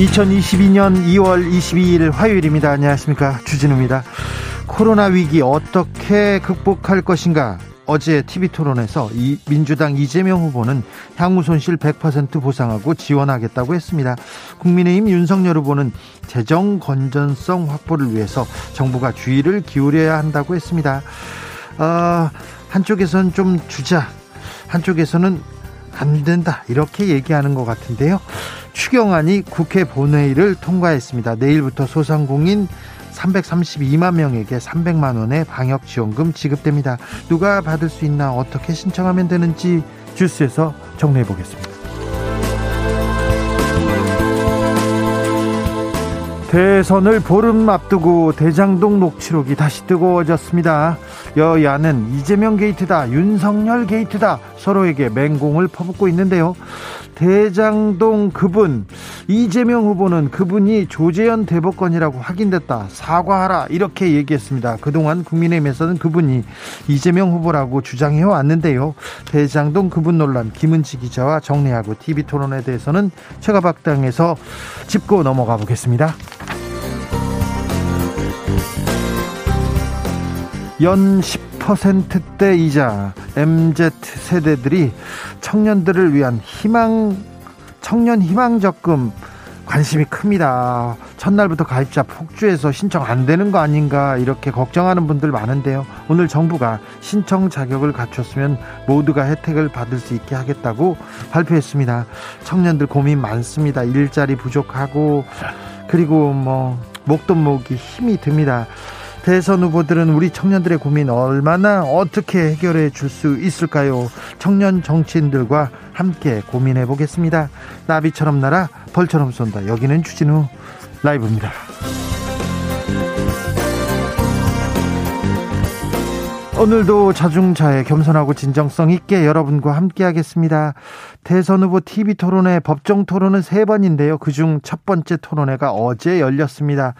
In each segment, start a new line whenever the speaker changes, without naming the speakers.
2022년 2월 22일 화요일입니다. 안녕하십니까. 주진우입니다. 코로나 위기 어떻게 극복할 것인가? 어제 TV 토론에서 이 민주당 이재명 후보는 향후 손실 100% 보상하고 지원하겠다고 했습니다. 국민의힘 윤석열 후보는 재정 건전성 확보를 위해서 정부가 주의를 기울여야 한다고 했습니다. 어, 한쪽에서는 좀 주자, 한쪽에서는 안 된다 이렇게 얘기하는 것 같은데요. 추경안이 국회 본회의를 통과했습니다. 내일부터 소상공인 332만 명에게 300만 원의 방역 지원금 지급됩니다. 누가 받을 수 있나 어떻게 신청하면 되는지 주스에서 정리해 보겠습니다. 대선을 보름 앞두고 대장동 녹취록이 다시 뜨거워졌습니다. 여야는 이재명 게이트다, 윤석열 게이트다 서로에게 맹공을 퍼붓고 있는데요. 대장동 그분 이재명 후보는 그분이 조재현 대법관이라고 확인됐다 사과하라 이렇게 얘기했습니다. 그동안 국민의힘에서는 그분이 이재명 후보라고 주장해 왔는데요. 대장동 그분 논란 김은지 기자와 정리하고 TV 토론에 대해서는 최가박당에서 짚고 넘어가 보겠습니다. 연 10%대 이자 MZ 세대들이 청년들을 위한 희망 청년 희망 적금 관심이 큽니다. 첫날부터 가입자 폭주해서 신청 안 되는 거 아닌가 이렇게 걱정하는 분들 많은데요. 오늘 정부가 신청 자격을 갖췄으면 모두가 혜택을 받을 수 있게 하겠다고 발표했습니다. 청년들 고민 많습니다. 일자리 부족하고 그리고 뭐 목돈 모으기 힘이 듭니다. 대선 후보들은 우리 청년들의 고민 얼마나 어떻게 해결해 줄 수 있을까요? 청년 정치인들과 함께 고민해 보겠습니다. 나비처럼 날아 벌처럼 쏜다. 여기는 주진우 라이브입니다. 오늘도 자중차에 겸손하고 진정성 있게 여러분과 함께 하겠습니다. 대선 후보 TV 토론회 법정 토론은 세 번인데요. 그중 첫 번째 토론회가 어제 열렸습니다.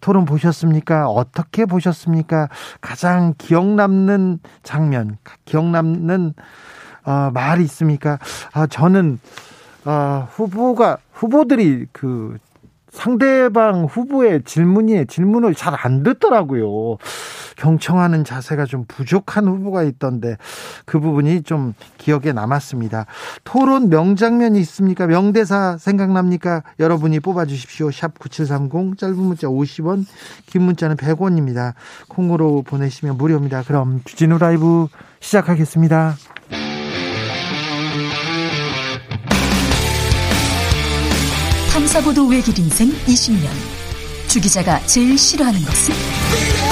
토론 보셨습니까? 어떻게 보셨습니까? 가장 기억 남는 장면, 기억 남는 어, 말이 있습니까? 아, 저는 어, 후보가 후보들이 그 상대방 후보의 질문이 질문을 잘 안 듣더라고요. 경청하는 자세가 좀 부족한 후보가 있던데 그 부분이 좀 기억에 남았습니다. 토론 명장면이 있습니까? 명대사 생각납니까? 여러분이 뽑아주십시오. 샵 9730 짧은 문자 50원 긴 문자는 100원입니다. 콩으로 보내시면 무료입니다. 그럼 주진우 라이브 시작하겠습니다.
탐사보도 외길 인생 20년 주 기자가 제일 싫어하는 것은?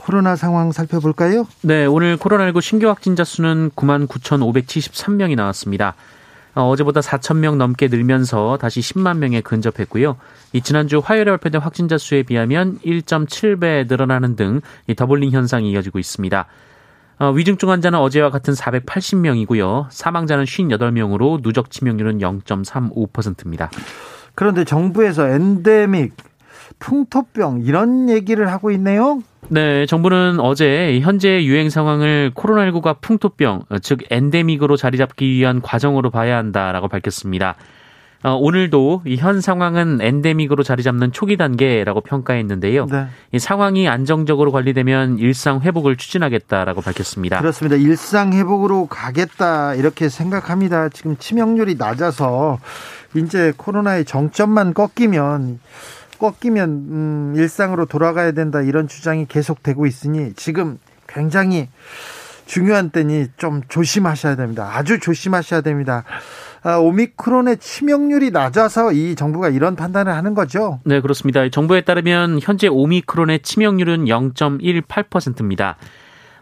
코로나 상황 살펴볼까요?
네, 오늘 코로나19 신규 확진자 수는 9만 9,573명이 나왔습니다. 어, 어제보다 4천 명 넘게 늘면서 다시 10만 명에 근접했고요. 이 지난주 화요일에 발표된 확진자 수에 비하면 1.7배 늘어나는 등 더블링 현상이 이어지고 있습니다. 어, 위중증 환자는 어제와 같은 480명이고요. 사망자는 58명으로 누적 치명률은 0.35%입니다.
그런데 정부에서 엔데믹 풍토병 이런 얘기를 하고 있네요.
네, 정부는 어제 현재 유행 상황을 코로나19가 풍토병, 즉 엔데믹으로 자리 잡기 위한 과정으로 봐야 한다라고 밝혔습니다. 어, 오늘도 이 현 상황은 엔데믹으로 자리 잡는 초기 단계라고 평가했는데요. 네. 이 상황이 안정적으로 관리되면 일상 회복을 추진하겠다라고 밝혔습니다.
그렇습니다. 일상 회복으로 가겠다 이렇게 생각합니다. 지금 치명률이 낮아서 이제 코로나의 정점만 꺾이면 꺾이면 음, 일상으로 돌아가야 된다 이런 주장이 계속되고 있으니 지금 굉장히 중요한 때니 좀 조심하셔야 됩니다. 아주 조심하셔야 됩니다. 아, 오미크론의 치명률이 낮아서 이 정부가 이런 판단을 하는 거죠.
네, 그렇습니다. 정부에 따르면 현재 오미크론의 치명률은 0.18%입니다.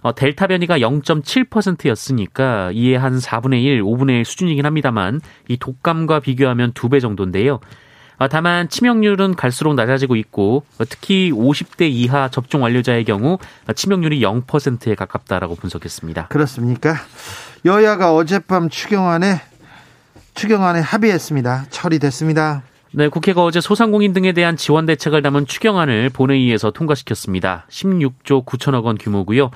어, 델타 변이가 0.7%였으니까 이에 한 4분의 1, 5분의 1 수준이긴 합니다만 이 독감과 비교하면 두 배 정도인데요. 아, 다만 치명률은 갈수록 낮아지고 있고 특히 50대 이하 접종 완료자의 경우 치명률이 0%에 가깝다라고 분석했습니다.
그렇습니까? 여야가 어젯밤 추경안에 추경안에 합의했습니다. 처리됐습니다.
네, 국회가 어제 소상공인 등에 대한 지원 대책을 담은 추경안을 본회의에서 통과시켰습니다. 16조 9천억 원 규모고요.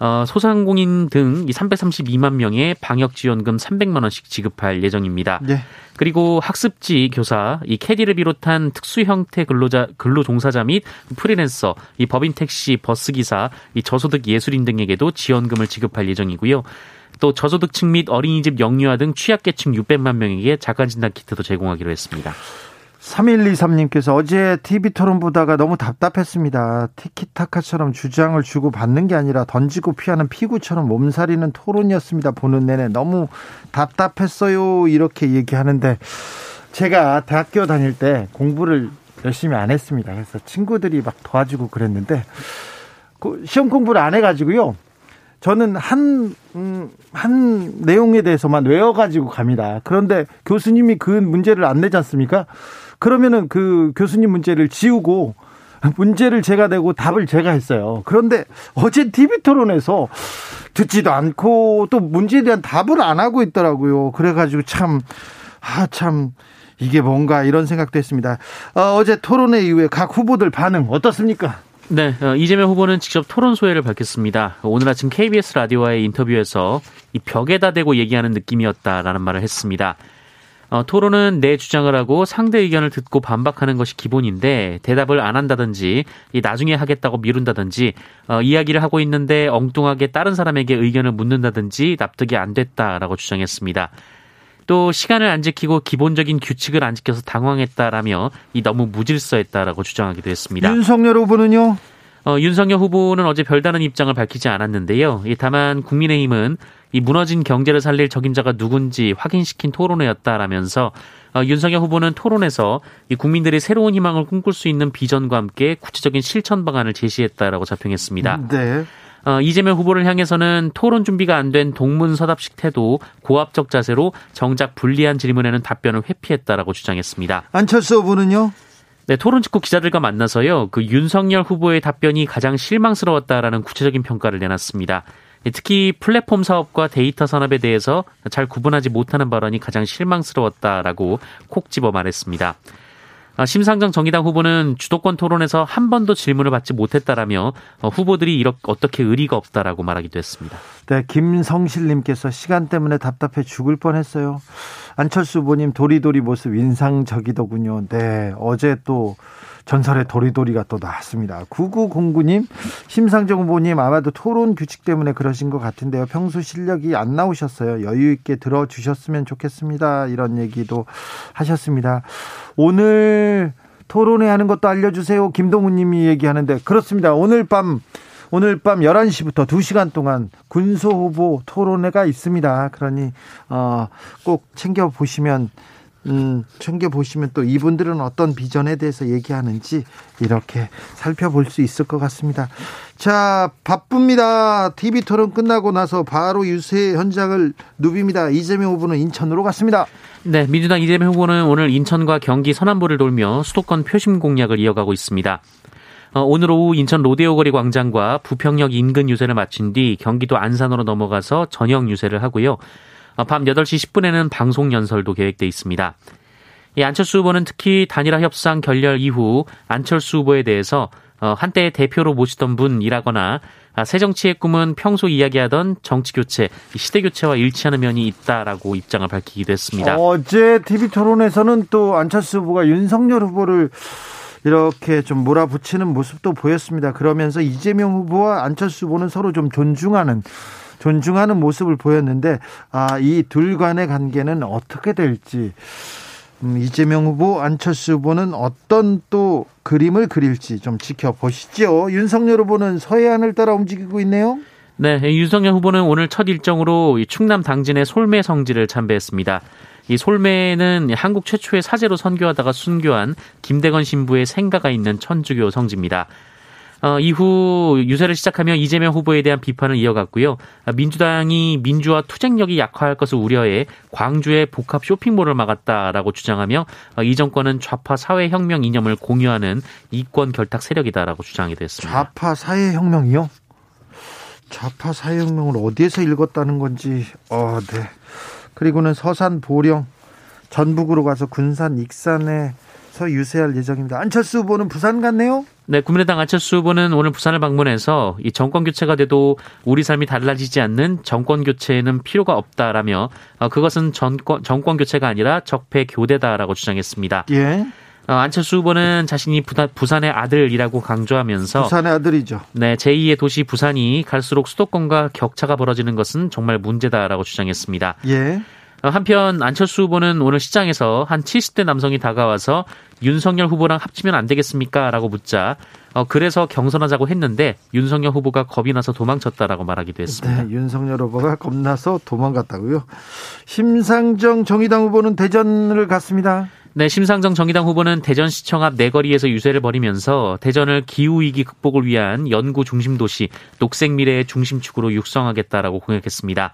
어, 소상공인 등 332만 명의 방역 지원금 300만 원씩 지급할 예정입니다. 네. 그리고 학습지 교사, 이 캐디를 비롯한 특수 형태 근로자 근로 종사자 및 프리랜서, 이 법인 택시, 버스 기사, 이 저소득 예술인 등에게도 지원금을 지급할 예정이고요. 또 저소득층 및 어린이집 영유아 등 취약계층 600만 명에게 자가진단 키트도 제공하기로 했습니다.
3123님께서 어제 TV 토론 보다가 너무 답답했습니다. 티키타카처럼 주장을 주고 받는 게 아니라 던지고 피하는 피구처럼 몸살이는 토론이었습니다. 보는 내내 너무 답답했어요. 이렇게 얘기하는데 제가 대학교 다닐 때 공부를 열심히 안 했습니다. 그래서 친구들이 막 도와주고 그랬는데 그 시험 공부를 안 해가지고요. 저는 한, 음, 한 내용에 대해서만 외워가지고 갑니다. 그런데 교수님이 그 문제를 안 내지 않습니까? 그러면은 그 교수님 문제를 지우고 문제를 제가 내고 답을 제가 했어요. 그런데 어제 TV 토론에서 듣지도 않고 또 문제에 대한 답을 안 하고 있더라고요. 그래가지고 참, 아, 참, 이게 뭔가 이런 생각도 했습니다. 어, 제 토론회 이후에 각 후보들 반응 어떻습니까?
네, 어, 이재명 후보는 직접 토론 소회를 밝혔습니다. 오늘 아침 KBS 라디오와의 인터뷰에서 이 벽에다 대고 얘기하는 느낌이었다라는 말을 했습니다. 어, 토론은 내 주장을 하고 상대 의견을 듣고 반박하는 것이 기본인데 대답을 안 한다든지 이 나중에 하겠다고 미룬다든지 어, 이야기를 하고 있는데 엉뚱하게 다른 사람에게 의견을 묻는다든지 납득이 안 됐다라고 주장했습니다. 또 시간을 안 지키고 기본적인 규칙을 안 지켜서 당황했다라며 이 너무 무질서했다라고 주장하기도 했습니다.
윤석열 후보는요?
어, 윤석열 후보는 어제 별다른 입장을 밝히지 않았는데요. 다만 국민의힘은 이 무너진 경제를 살릴 적임자가 누군지 확인시킨 토론회였다라면서 어, 윤석열 후보는 토론에서 이 국민들이 새로운 희망을 꿈꿀 수 있는 비전과 함께 구체적인 실천 방안을 제시했다라고 자평했습니다. 네. 어, 이재명 후보를 향해서는 토론 준비가 안 된 동문서답식 태도, 고압적 자세로 정작 불리한 질문에는 답변을 회피했다라고 주장했습니다.
안철수 후보는요?
네, 토론 직후 기자들과 만나서요. 그 윤석열 후보의 답변이 가장 실망스러웠다라는 구체적인 평가를 내놨습니다. 네, 특히 플랫폼 사업과 데이터 산업에 대해서 잘 구분하지 못하는 발언이 가장 실망스러웠다라고 콕 집어 말했습니다. 아, 심상정 정의당 후보는 주도권 토론에서 한 번도 질문을 받지 못했다라며 어, 후보들이 이렇게 어떻게 의리가 없다라고 말하기도 했습니다.
네, 김성실님께서 시간 때문에 답답해 죽을 뻔했어요. 안철수 후보님 도리도리 모습 인상적이더군요. 네, 어제 또 전설의 도리도리가 또 나왔습니다. 9909님, 심상정 후보님 아마도 토론 규칙 때문에 그러신 것 같은데요. 평소 실력이 안 나오셨어요. 여유 있게 들어주셨으면 좋겠습니다. 이런 얘기도 하셨습니다. 오늘 토론회 하는 것도 알려주세요. 김동훈 님이 얘기하는데 그렇습니다. 오늘 밤 오늘 밤 11시부터 2시간 동안 군소 후보 토론회가 있습니다. 그러니 어, 꼭 챙겨 보시면 음, 챙겨 보시면 또 이분들은 어떤 비전에 대해서 얘기하는지 이렇게 살펴볼 수 있을 것 같습니다. 자, 바쁩니다. TV 토론 끝나고 나서 바로 유세 현장을 누빕니다. 이재명 후보는 인천으로 갔습니다.
네, 민주당 이재명 후보는 오늘 인천과 경기 서남부를 돌며 수도권 표심 공략을 이어가고 있습니다. 어, 오늘 오후 인천 로데오 거리 광장과 부평역 인근 유세를 마친 뒤 경기도 안산으로 넘어가서 저녁 유세를 하고요. 어, 밤 8시 10분에는 방송 연설도 계획돼 있습니다. 이 안철수 후보는 특히 단일화 협상 결렬 이후 안철수 후보에 대해서 어, 한때 대표로 모시던 분이라거나 아, 새 정치의 꿈은 평소 이야기하던 정치 교체, 시대 교체와 일치하는 면이 있다라고 입장을 밝히기도 했습니다.
어제 TV 토론에서는 또 안철수 후보가 윤석열 후보를 이렇게 좀 몰아붙이는 모습도 보였습니다. 그러면서 이재명 후보와 안철수 후보는 서로 좀 존중하는 존중하는 모습을 보였는데 아, 이 둘 간의 관계는 어떻게 될지 음, 이재명 후보, 안철수 후보는 어떤 또 그림을 그릴지 좀 지켜보시죠. 윤석열 후보는 서해안을 따라 움직이고 있네요.
네, 윤석열 후보는 오늘 첫 일정으로 충남 당진의 솔매 성지를 참배했습니다. 이 솔매는 한국 최초의 사제로 선교하다가 순교한 김대건 신부의 생가가 있는 천주교 성지입니다. 어, 이후 유세를 시작하며 이재명 후보에 대한 비판을 이어갔고요. 민주당이 민주화 투쟁력이 약화할 것을 우려해 광주의 복합 쇼핑몰을 막았다라고 주장하며 어, 이 정권은 좌파 사회혁명 이념을 공유하는 이권 결탁 세력이다라고 주장하기도 했습니다.
좌파 사회혁명이요? 좌파 사회혁명을 어디에서 읽었다는 건지, 어, 네. 그리고는 서산 보령 전북으로 가서 군산 익산에 서 유세할 예정입니다. 안철수 후보는 부산 갔네요?
네, 국민의당 안철수 후보는 오늘 부산을 방문해서 이 정권 교체가 돼도 우리 삶이 달라지지 않는 정권 교체는 필요가 없다라며 어, 그것은 정권, 정권 교체가 아니라 적폐 교대다라고 주장했습니다.
예.
어, 안철수 후보는 자신이 부산의 아들이라고 강조하면서
부산의 아들이죠.
네, 제2의 도시 부산이 갈수록 수도권과 격차가 벌어지는 것은 정말 문제다라고 주장했습니다.
예.
어, 한편 안철수 후보는 오늘 시장에서 한 70대 남성이 다가와서 윤석열 후보랑 합치면 안 되겠습니까? 라고 묻자 어, 그래서 경선하자고 했는데 윤석열 후보가 겁이 나서 도망쳤다라고 말하기도 했습니다.
네, 윤석열 후보가 겁나서 도망갔다고요. 심상정 정의당 후보는 대전을 갔습니다.
네, 심상정 정의당 후보는 대전시청 앞 내거리에서 유세를 벌이면서 대전을 기후위기 극복을 위한 연구 중심 도시, 녹색 미래의 중심축으로 육성하겠다라고 공약했습니다.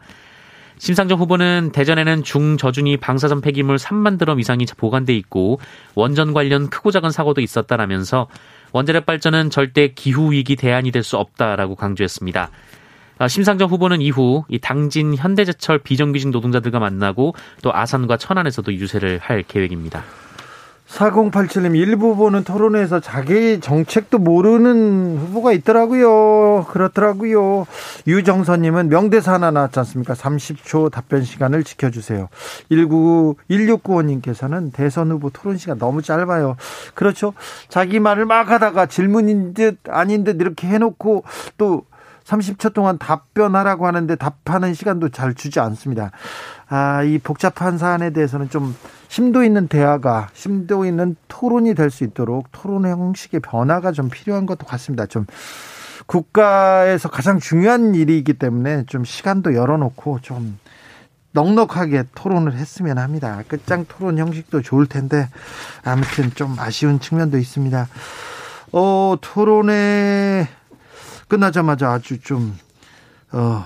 심상정 후보는 대전에는 중저준위 방사선 폐기물 3만 드럼 이상이 보관돼 있고 원전 관련 크고 작은 사고도 있었다라면서 원자력 발전은 절대 기후 위기 대안이 될 수 없다라고 강조했습니다. 아, 심상정 후보는 이후 이 당진 현대제철 비정규직 노동자들과 만나고 또 아산과 천안에서도 유세를 할 계획입니다.
4087님 일부 후보는 토론회에서 자기 정책도 모르는 후보가 있더라고요. 그렇더라고요. 유정선님은 명대사 하나 나왔지 않습니까? 30초 답변 시간을 지켜주세요. 19, 1695님께서는 대선 후보 토론 시간 너무 짧아요. 그렇죠. 자기 말을 막 하다가 질문인 듯 아닌 듯 이렇게 해놓고 또 30초 동안 답변하라고 하는데 답하는 시간도 잘 주지 않습니다. 아, 이 복잡한 사안에 대해서는 좀 심도 있는 대화가 심도 있는 토론이 될 수 있도록 토론의 형식의 변화가 좀 필요한 것도 같습니다. 좀 국가에서 가장 중요한 일이기 때문에 좀 시간도 열어놓고 좀 넉넉하게 토론을 했으면 합니다. 끝장 토론 형식도 좋을 텐데 아무튼 좀 아쉬운 측면도 있습니다. 어, 토론회 끝나자마자 아주 좀 어,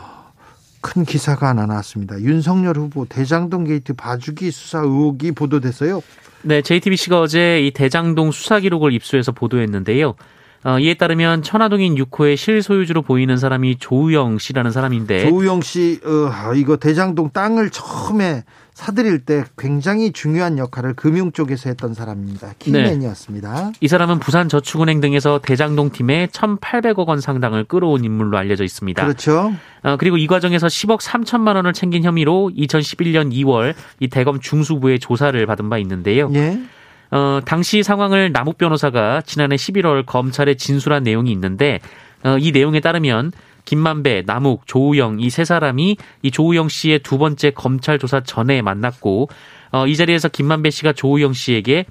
큰 기사가 하나 나왔습니다. 윤석열 후보 대장동 게이트 봐주기 수사 의혹이 보도됐어요.
네, JTBC가 어제 이 대장동 수사 기록을 입수해서 보도했는데요. 어, 이에 따르면 천화동인 6호의 실소유주로 보이는 사람이 조우형 씨라는 사람인데
조우형 씨 어, 이거 대장동 땅을 처음에 사들일 때 굉장히 중요한 역할을 금융 쪽에서 했던 사람입니다. 키맨이었습니다.
네. 이 사람은 부산저축은행 등에서 대장동 팀에 1,800억 원 상당을 끌어온 인물로 알려져 있습니다.
그렇죠.
어, 그리고 이 과정에서 10억 3천만 원을 챙긴 혐의로 2011년 2월 이 대검 중수부의 조사를 받은 바 있는데요.
예.
어, 당시 상황을 남욱 변호사가 지난해 11월 검찰에 진술한 내용이 있는데 어, 이 내용에 따르면 김만배, 남욱, 조우영 이 세 사람이 이 조우영 씨의 두 번째 검찰 조사 전에 만났고 어, 이 자리에서 김만배 씨가 조우영 씨에게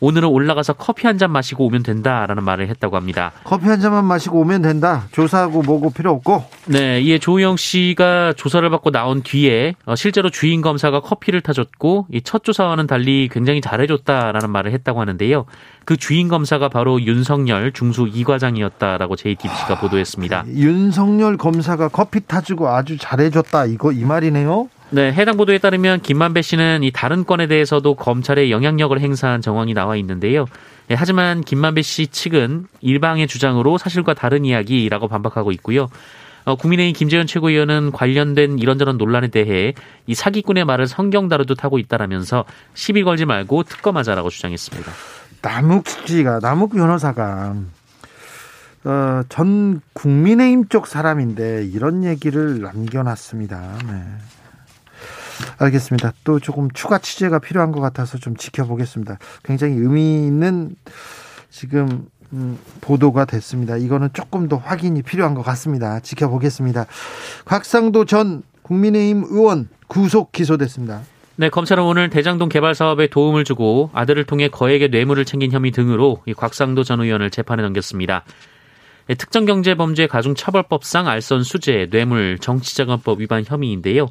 오늘은 올라가서 커피 한 잔 마시고 오면 된다라는 말을 했다고 합니다.
커피 한 잔만 마시고 오면 된다. 조사하고 뭐고 필요 없고.
네, 이에 조우영 씨가 조사를 받고 나온 뒤에 어, 실제로 주인 검사가 커피를 타줬고 이 첫 조사와는 달리 굉장히 잘해줬다라는 말을 했다고 하는데요. 그 주인 검사가 바로 윤석열 중수 이과장이었다라고 JTBC가 보도했습니다.
윤석열 검사가 커피 타주고 아주 잘해줬다 이거 이 말이네요.
네, 해당 보도에 따르면 김만배 씨는 이 다른 건에 대해서도 검찰의 영향력을 행사한 정황이 나와 있는데요. 네, 하지만 김만배 씨 측은 일방의 주장으로 사실과 다른 이야기라고 반박하고 있고요. 어, 국민의힘 김재현 최고위원은 관련된 이런저런 논란에 대해 이 사기꾼의 말을 성경 다루듯 하고 있다라면서 시비 걸지 말고 특검하자라고 주장했습니다.
남욱 씨가 남욱 변호사가 어, 전 국민의힘 쪽 사람인데 이런 얘기를 남겨놨습니다. 네. 알겠습니다. 또 조금 추가 취재가 필요한 것 같아서 좀 지켜보겠습니다. 굉장히 의미 있는 지금 음, 보도가 됐습니다. 이거는 조금 더 확인이 필요한 것 같습니다. 지켜보겠습니다. 곽상도 전 국민의힘 의원 구속 기소됐습니다.
네, 검찰은 오늘 대장동 개발 사업에 도움을 주고 아들을 통해 거액의 뇌물을 챙긴 혐의 등으로 이 곽상도 전 의원을 재판에 넘겼습니다. 네, 특정경제범죄 가중처벌법상 알선 수재, 뇌물, 정치자금법 위반 혐의인데요.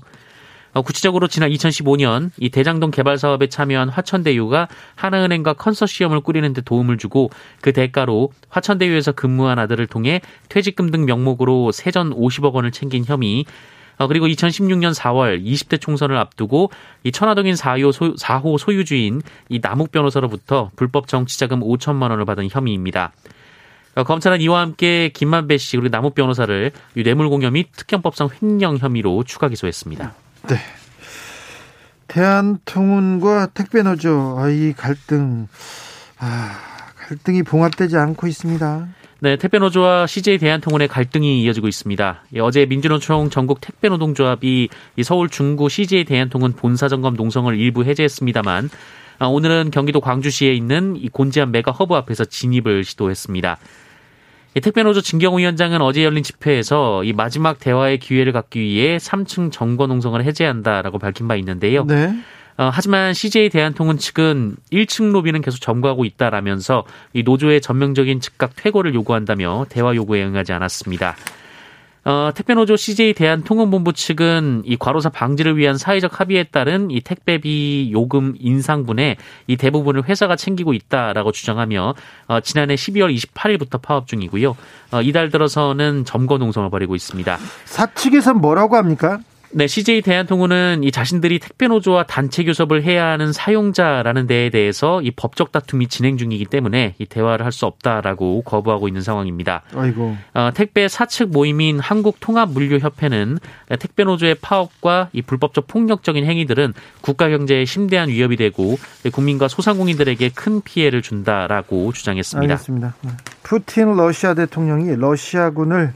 어, 구체적으로 지난 2015년 이 대장동 개발 사업에 참여한 화천대유가 하나은행과 컨소시엄을 꾸리는 데 도움을 주고 그 대가로 화천대유에서 근무한 아들을 통해 퇴직금 등 명목으로 세전 50억 원을 챙긴 혐의 어, 그리고 2016년 4월 20대 총선을 앞두고 이 천화동인 4호, 소, 4호 소유주인 이 남욱 변호사로부터 불법 정치자금 5천만 원을 받은 혐의입니다. 어, 검찰은 이와 함께 김만배 씨 그리고 남욱 변호사를 뇌물공여 및 특경법상 횡령 혐의로 추가 기소했습니다.
네. 대한통운과 택배노조 아, 이 갈등 아, 갈등이 봉합되지 않고 있습니다.
네, 택배노조와 CJ 대한통운의 갈등이 이어지고 있습니다. 어제 민주노총 전국 택배노동조합이 서울 중구 CJ 대한통운 본사 점거 농성을 일부 해제했습니다만 아, 오늘은 경기도 광주시에 있는 곤지암 메가 허브 앞에서 진입을 시도했습니다. 택배노조 진경호 위원장은 어제 열린 집회에서 이 마지막 대화의 기회를 갖기 위해 3층 점거 농성을 해제한다라고 밝힌 바 있는데요. 네. 어, 하지만 CJ 대한통운 측은 1층 로비는 계속 점거하고 있다라면서 이 노조의 전면적인 즉각 퇴거를 요구한다며 대화 요구에 응하지 않았습니다. 어, 택배노조 CJ 대한통운본부 측은 이 과로사 방지를 위한 사회적 합의에 따른 이 택배비 요금 인상분의 이 대부분을 회사가 챙기고 있다라고 주장하며 어, 지난해 12월 28일부터 파업 중이고요. 어, 이달 들어서는 점거 농성을 벌이고 있습니다.
사측에서 뭐라고 합니까?
네, CJ 대한통운은 이 자신들이 택배 노조와 단체 교섭을 해야 하는 사용자라는 데에 대해서 이 법적 다툼이 진행 중이기 때문에 이 대화를 할 수 없다라고 거부하고 있는 상황입니다.
아이고.
어, 택배 사측 모임인 한국통합물류협회는 택배 노조의 파업과 이 불법적 폭력적인 행위들은 국가 경제에 심대한 위협이 되고 국민과 소상공인들에게 큰 피해를 준다라고 주장했습니다.
알겠습니다. 네. 푸틴 러시아 대통령이 러시아군을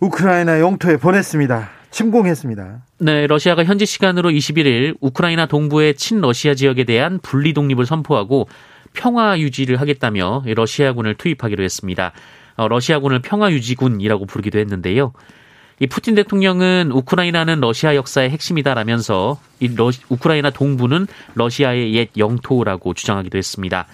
우크라이나 영토에 보냈습니다. 침공했습니다.
네, 러시아가 현지 시간으로 21일 우크라이나 동부의 친러시아 지역에 대한 분리 독립을 선포하고 평화 유지를 하겠다며 러시아군을 투입하기로 했습니다. 어, 러시아군을 평화 유지군이라고 부르기도 했는데요. 이 푸틴 대통령은 우크라이나는 러시아 역사의 핵심이다라면서 이 러, 우크라이나 동부는 러시아의 옛 영토라고 주장하기도 했습니다.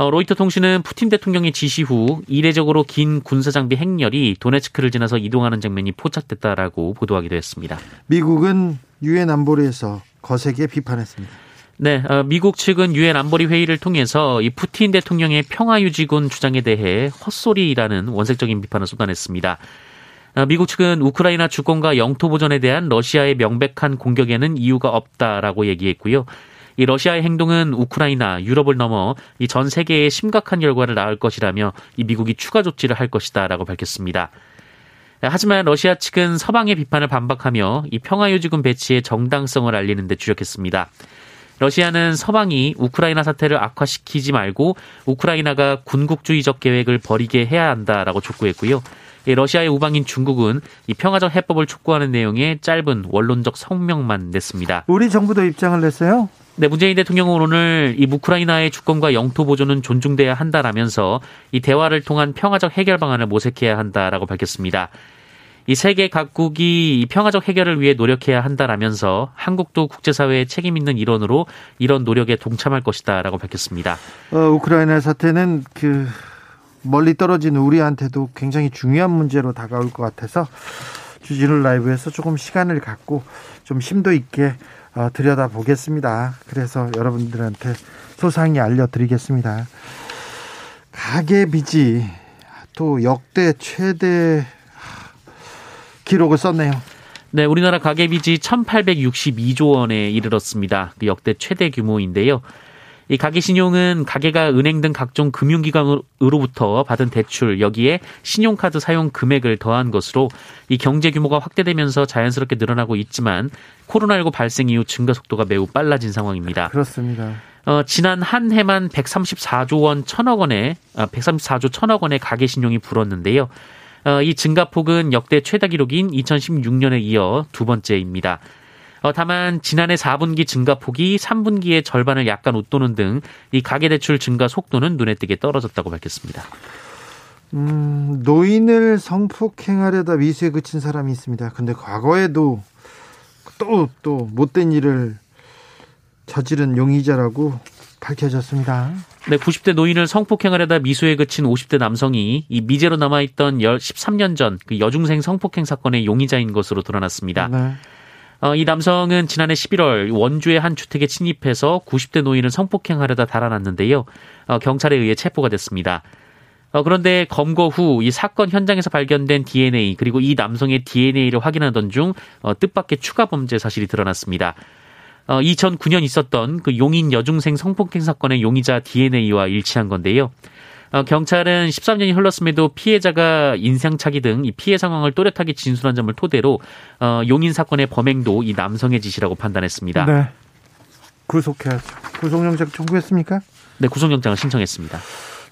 어, 로이터 통신은 푸틴 대통령의 지시 후 이례적으로 긴 군사 장비 행렬이 도네츠크를 지나서 이동하는 장면이 포착됐다라고 보도하기도 했습니다.
미국은 유엔 안보리에서 거세게 비판했습니다.
네, 어, 미국 측은 유엔 안보리 회의를 통해서 이 푸틴 대통령의 평화유지군 주장에 대해 헛소리라는 원색적인 비판을 쏟아냈습니다. 어, 미국 측은 우크라이나 주권과 영토 보전에 대한 러시아의 명백한 공격에는 이유가 없다라고 얘기했고요. 이 러시아의 행동은 우크라이나, 유럽을 넘어 이 전 세계에 심각한 결과를 낳을 것이라며 이 미국이 추가 조치를 할 것이다라고 밝혔습니다. 하지만 러시아 측은 서방의 비판을 반박하며 이 평화유지군 배치의 정당성을 알리는 데 주력했습니다. 러시아는 서방이 우크라이나 사태를 악화시키지 말고 우크라이나가 군국주의적 계획을 버리게 해야 한다라고 촉구했고요. 러시아의 우방인 중국은 이 평화적 해법을 촉구하는 내용의 짧은 원론적 성명만 냈습니다.
우리 정부도 입장을 냈어요?
네, 문재인 대통령은 오늘 이 우크라이나의 주권과 영토 보존은 존중돼야 한다라면서 이 대화를 통한 평화적 해결 방안을 모색해야 한다라고 밝혔습니다. 이 세계 각국이 평화적 해결을 위해 노력해야 한다라면서 한국도 국제사회의 책임 있는 일원으로 이런 노력에 동참할 것이다라고 밝혔습니다.
어, 우크라이나 사태는 그 멀리 떨어진 우리한테도 굉장히 중요한 문제로 다가올 것 같아서 주진우 라이브에서 조금 시간을 갖고 좀 심도 있게 어, 들여다 보겠습니다. 그래서 여러분들한테 소상히 알려드리겠습니다. 가계 빚이 또 역대 최대 기록을 썼네요.
네, 우리나라 가계빚이 1,862조 원에 이르렀습니다. 그 역대 최대 규모인데요. 이 가계 신용은 가계가 은행 등 각종 금융기관으로부터 받은 대출 여기에 신용카드 사용 금액을 더한 것으로 이 경제 규모가 확대되면서 자연스럽게 늘어나고 있지만 코로나19 발생 이후 증가 속도가 매우 빨라진 상황입니다.
그렇습니다.
어, 지난 한 해만 134조 원 천억 원의 아, 134조 천억 원의 가계 신용이 불었는데요. 어, 이 증가폭은 역대 최다 기록인 2016년에 이어 두 번째입니다. 어, 다만 지난해 4분기 증가폭이 3분기의 절반을 약간 웃도는 등 이 가계대출 증가 속도는 눈에 띄게 떨어졌다고 밝혔습니다.
음, 노인을 성폭행하려다 미수에 그친 사람이 있습니다. 근데 과거에도 또, 또 못된 일을 저지른 용의자라고 밝혀졌습니다.
네, 90대 노인을 성폭행하려다 미수에 그친 50대 남성이 이 미제로 남아있던 13년 전 그 여중생 성폭행 사건의 용의자인 것으로 드러났습니다. 네. 어, 이 남성은 지난해 11월 원주의 한 주택에 침입해서 90대 노인을 성폭행하려다 달아났는데요. 어, 경찰에 의해 체포가 됐습니다. 어, 그런데 검거 후 이 사건 현장에서 발견된 DNA 그리고 이 남성의 DNA를 확인하던 중 어, 뜻밖의 추가 범죄 사실이 드러났습니다. 어, 2009년 있었던 그 용인 여중생 성폭행 사건의 용의자 DNA와 일치한 건데요. 어, 경찰은 13년이 흘렀음에도 피해자가 인상착의 등 이 피해 상황을 또렷하게 진술한 점을 토대로 어, 용인 사건의 범행도 이 남성의 짓이라고 판단했습니다.
네. 구속해야죠. 구속영장 청구했습니까?
네, 구속영장을 신청했습니다.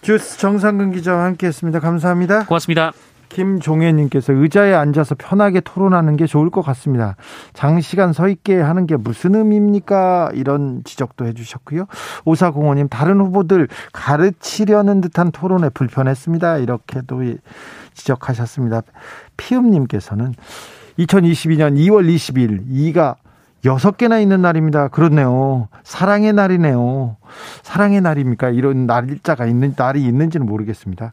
주스 정상근 기자와 함께했습니다. 감사합니다.
고맙습니다.
김종혜님께서 의자에 앉아서 편하게 토론하는 게 좋을 것 같습니다. 장시간 서 있게 하는 게 무슨 의미입니까? 이런 지적도 해주셨고요. 오사공원님 다른 후보들 가르치려는 듯한 토론에 불편했습니다. 이렇게도 지적하셨습니다. 피음님께서는 2022년 2월 20일 이가 여섯 개나 있는 날입니다. 그렇네요. 사랑의 날이네요. 사랑의 날입니까? 이런 날짜가 있는 날이 있는지는 모르겠습니다.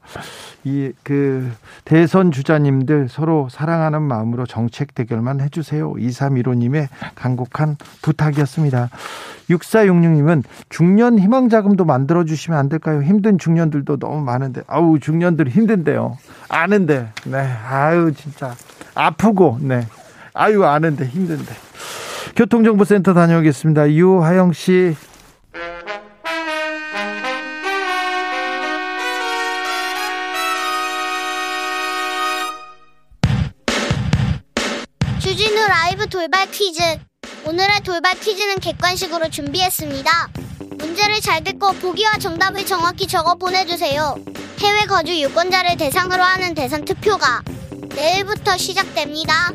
이 그 대선 주자님들 서로 사랑하는 마음으로 정책 대결만 해 주세요. 2315 님의 간곡한 부탁이었습니다. 6466 님은 중년 희망 자금도 만들어 주시면 안 될까요? 힘든 중년들도 너무 많은데 아우 중년들 힘든데요. 아는데 네 아유 진짜 아프고 네 아유 아는데 힘든데. 교통정보센터 다녀오겠습니다. 유하영 씨.
주진우 라이브 돌발 퀴즈. 오늘의 돌발 퀴즈는 객관식으로 준비했습니다. 문제를 잘 듣고 보기와 정답을 정확히 적어 보내주세요. 해외 거주 유권자를 대상으로 하는 대선 투표가 내일부터 시작됩니다.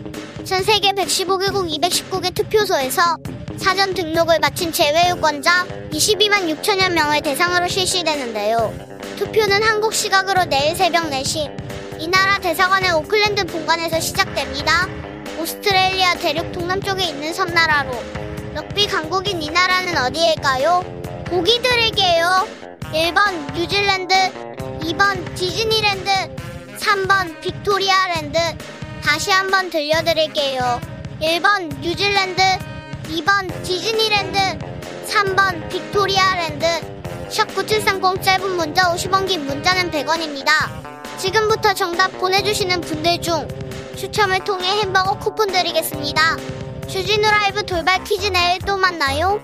전 세계 115개국 219개 투표소에서 사전 등록을 마친 재외유권자 22만 6천여 명을 대상으로 실시되는데요. 투표는 한국 시각으로 내일 새벽 4시 이 나라 대사관의 오클랜드 본관에서 시작됩니다. 오스트레일리아 대륙 동남쪽에 있는 섬나라로 럭비 강국인 이 나라는 어디일까요? 보기 드릴게요. 1번 뉴질랜드, 2번 디즈니랜드, 3번 빅토리아랜드, 다시 한번 들려드릴게요. 1번 뉴질랜드, 2번 디즈니랜드, 3번 빅토리아랜드. 샵9730 짧은 문자 50원 긴 문자는 100원입니다. 지금부터 정답 보내주시는 분들 중 추첨을 통해 햄버거 쿠폰 드리겠습니다. 주진우 라이브 돌발 퀴즈 내일 또 만나요.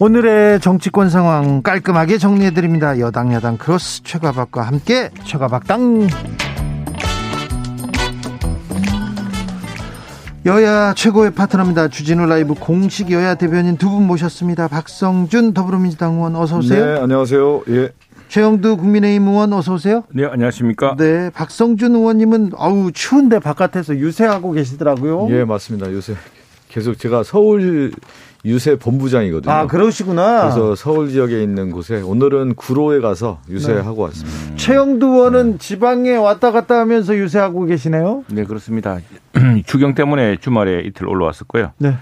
오늘의 정치권 상황 깔끔하게 정리해드립니다. 여당 야당 크로스 최가박과 함께 최가박당 여야 최고의 파트너입니다. 주진우 라이브 공식 여야 대변인 두 분 모셨습니다. 박성준 더불어민주당 의원 어서 오세요.
네, 안녕하세요. 예.
최영두 국민의힘 의원 어서 오세요.
네, 안녕하십니까?
네, 박성준 의원님은 아우 추운데 바깥에서 유세하고 계시더라고요.
예, 맞습니다. 요새 계속 제가 서울 유세 본부장이거든요.
아, 그러시구나.
그래서 서울 지역에 있는 곳에 오늘은 구로에 가서 유세하고 네. 왔습니다.
음. 최영두 의원은 네. 지방에 왔다 갔다 하면서 유세하고 계시네요.
네, 그렇습니다. 주경 때문에 주말에 이틀 올라왔었고요. 네.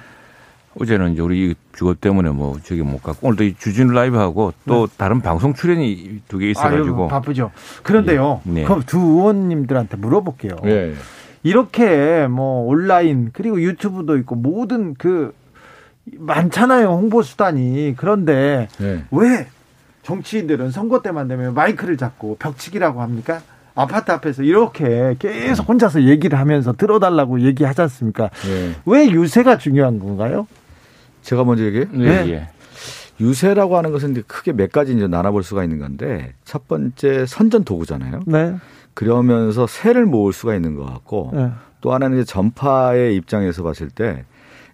어제는 이제 우리 주거 때문에 뭐 저기 못 갔고 오늘도 이 주진 라이브하고 또 네. 다른 방송 출연이 두 개 있어가지고
아유, 바쁘죠. 그런데요. 네. 그럼 두 의원님들한테 물어볼게요. 네. 이렇게 뭐 온라인 그리고 유튜브도 있고 모든 그 많잖아요 홍보 수단이 그런데 네. 왜 정치인들은 선거 때만 되면 마이크를 잡고 벽치기라고 합니까? 아파트 앞에서 이렇게 계속 혼자서 얘기를 하면서 들어달라고 얘기하지 않습니까? 네. 왜 유세가 중요한 건가요?
제가 먼저 얘기해요? 네. 네. 유세라고 하는 것은 크게 몇 가지 이제 나눠볼 수가 있는 건데 첫 번째 선전 도구잖아요. 네. 그러면서 새를 모을 수가 있는 것 같고 네. 또 하나는 이제 전파의 입장에서 봤을 때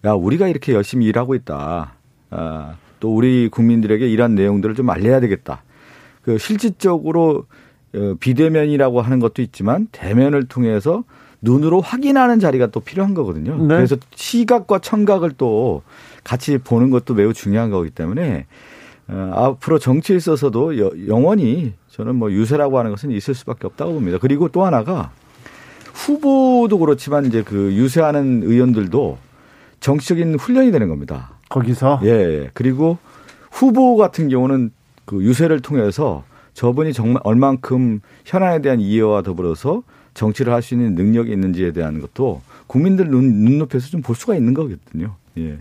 야 우리가 이렇게 열심히 일하고 있다. 아, 또 우리 국민들에게 이런 내용들을 좀 알려야 되겠다. 그 실질적으로 어, 비대면이라고 하는 것도 있지만 대면을 통해서 눈으로 확인하는 자리가 또 필요한 거거든요. 네. 그래서 시각과 청각을 또 같이 보는 것도 매우 중요한 거기 때문에 어, 앞으로 정치에 있어서도 여, 영원히 저는 뭐 유세라고 하는 것은 있을 수밖에 없다고 봅니다. 그리고 또 하나가 후보도 그렇지만 이제 그 유세하는 의원들도 정치적인 훈련이 되는 겁니다.
거기서
예, 예. 그리고 후보 같은 경우는 그 유세를 통해서 저분이 정말 얼만큼 현안에 대한 이해와 더불어서 정치를 할 수 있는 능력이 있는지에 대한 것도 국민들 눈, 눈높이에서 좀 볼 수가 있는 거거든요. 예.